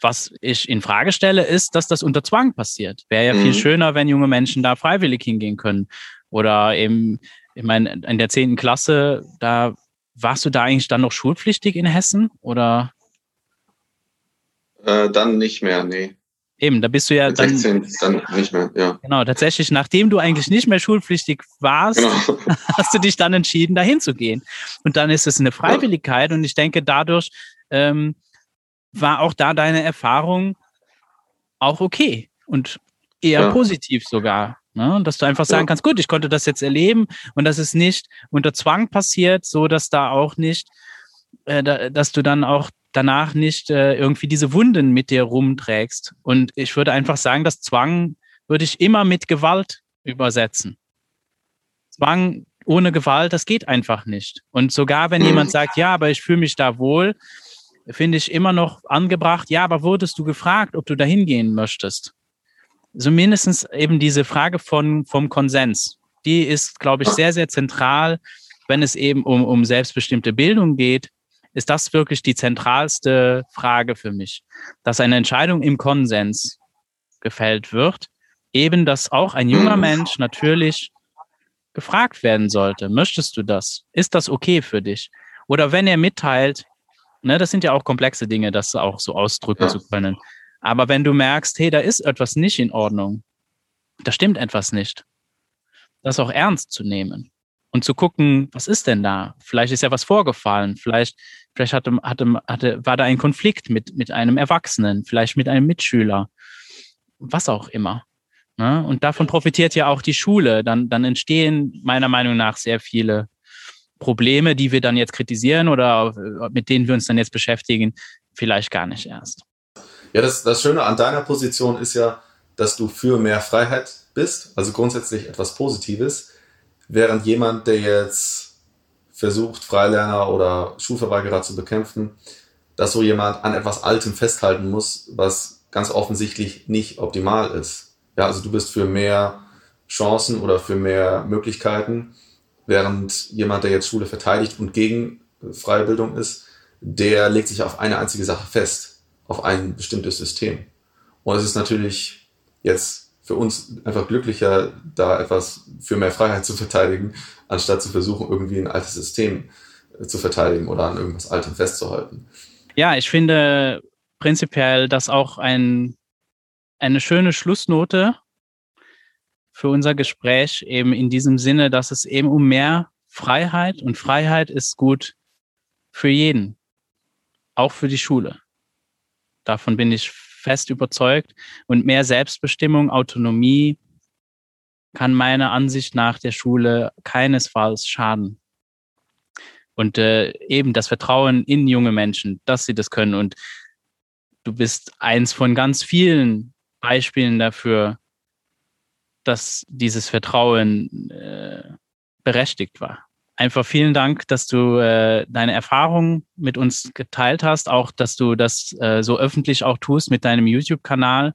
Was ich in Frage stelle, ist, dass das unter Zwang passiert. Wäre ja mhm. viel schöner, wenn junge Menschen da freiwillig hingehen können. Oder eben, ich meine, in der zehnten Klasse, da warst du da eigentlich dann noch schulpflichtig in Hessen? Oder? Äh, dann nicht mehr, nee. Eben, da bist du ja Mit 16 dann, dann nicht mehr, ja. Genau, tatsächlich, nachdem du eigentlich nicht mehr schulpflichtig warst, genau. <laughs> hast du dich dann entschieden, dahin zu gehen. Und dann ist es eine Freiwilligkeit ja. und ich denke, dadurch ähm, war auch da deine Erfahrung auch okay und eher ja. positiv sogar. Ne? Dass du einfach sagen ja. kannst, gut, ich konnte das jetzt erleben und das ist nicht unter Zwang passiert, so dass da auch nicht, äh, da, dass du dann auch danach nicht äh, irgendwie diese Wunden mit dir rumträgst. Und ich würde einfach sagen, dass Zwang würde ich immer mit Gewalt übersetzen. Zwang ohne Gewalt, das geht einfach nicht. Und sogar wenn jemand <clears throat> sagt, ja, aber ich fühle mich da wohl, finde ich immer noch angebracht, ja, aber wurdest du gefragt, ob du da hingehen möchtest? So mindestens eben diese Frage von, vom Konsens. Die ist, glaube ich, sehr, sehr zentral, wenn es eben um, um selbstbestimmte Bildung geht, ist das wirklich die zentralste Frage für mich, dass eine Entscheidung im Konsens gefällt wird, eben dass auch ein junger <clears throat> Mensch natürlich gefragt werden sollte, möchtest du das? Ist das okay für dich? Oder wenn er mitteilt, ne, das sind ja auch komplexe Dinge, das auch so ausdrücken ja. zu können. Aber wenn du merkst, hey, da ist etwas nicht in Ordnung, da stimmt etwas nicht, das auch ernst zu nehmen und zu gucken, was ist denn da? Vielleicht ist ja was vorgefallen, vielleicht, vielleicht hatte, hatte, hatte, war da ein Konflikt mit, mit einem Erwachsenen, vielleicht mit einem Mitschüler, was auch immer. Ne? Und davon profitiert ja auch die Schule. Dann, dann entstehen meiner Meinung nach sehr viele Probleme, die wir dann jetzt kritisieren oder mit denen wir uns dann jetzt beschäftigen, vielleicht gar nicht erst. Ja, das, das Schöne an deiner Position ist ja, dass du für mehr Freiheit bist, also grundsätzlich etwas Positives, während jemand, der jetzt versucht, Freilerner oder Schulverweigerer zu bekämpfen, dass so jemand an etwas Altem festhalten muss, was ganz offensichtlich nicht optimal ist. Ja, also du bist für mehr Chancen oder für mehr Möglichkeiten, während jemand, der jetzt Schule verteidigt und gegen Freibildung ist, der legt sich auf eine einzige Sache fest auf ein bestimmtes System. Und es ist natürlich jetzt für uns einfach glücklicher, da etwas für mehr Freiheit zu verteidigen, anstatt zu versuchen, irgendwie ein altes System äh, zu verteidigen oder an irgendwas Altem festzuhalten. Ja, ich finde prinzipiell das auch ein, eine schöne Schlussnote für unser Gespräch, eben in diesem Sinne, dass es eben um mehr Freiheit und Freiheit ist gut für jeden, auch für die Schule. Davon bin ich fest überzeugt. Und mehr Selbstbestimmung, Autonomie kann meiner Ansicht nach der Schule keinesfalls schaden. Und äh, eben das Vertrauen in junge Menschen, dass sie das können. Und du bist eins von ganz vielen Beispielen dafür, dass dieses Vertrauen äh, berechtigt war einfach vielen Dank, dass du äh, deine Erfahrungen mit uns geteilt hast, auch dass du das äh, so öffentlich auch tust mit deinem YouTube-Kanal.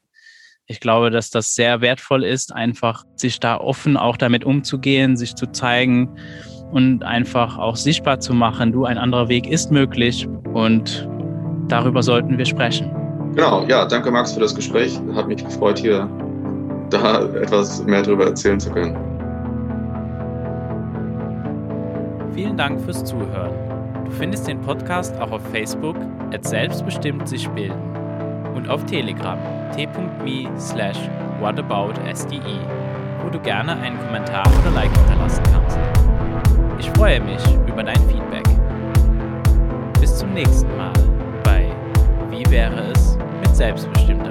Ich glaube, dass das sehr wertvoll ist, einfach sich da offen auch damit umzugehen, sich zu zeigen und einfach auch sichtbar zu machen, du, ein anderer Weg ist möglich und darüber sollten wir sprechen. Genau, ja, danke Max für das Gespräch. Hat mich gefreut, hier da etwas mehr darüber erzählen zu können. Vielen Dank fürs Zuhören. Du findest den Podcast auch auf Facebook at selbstbestimmt sich bilden und auf Telegram t.me slash whataboutsde, wo du gerne einen Kommentar oder Like hinterlassen kannst. Ich freue mich über dein Feedback. Bis zum nächsten Mal bei Wie wäre es mit selbstbestimmter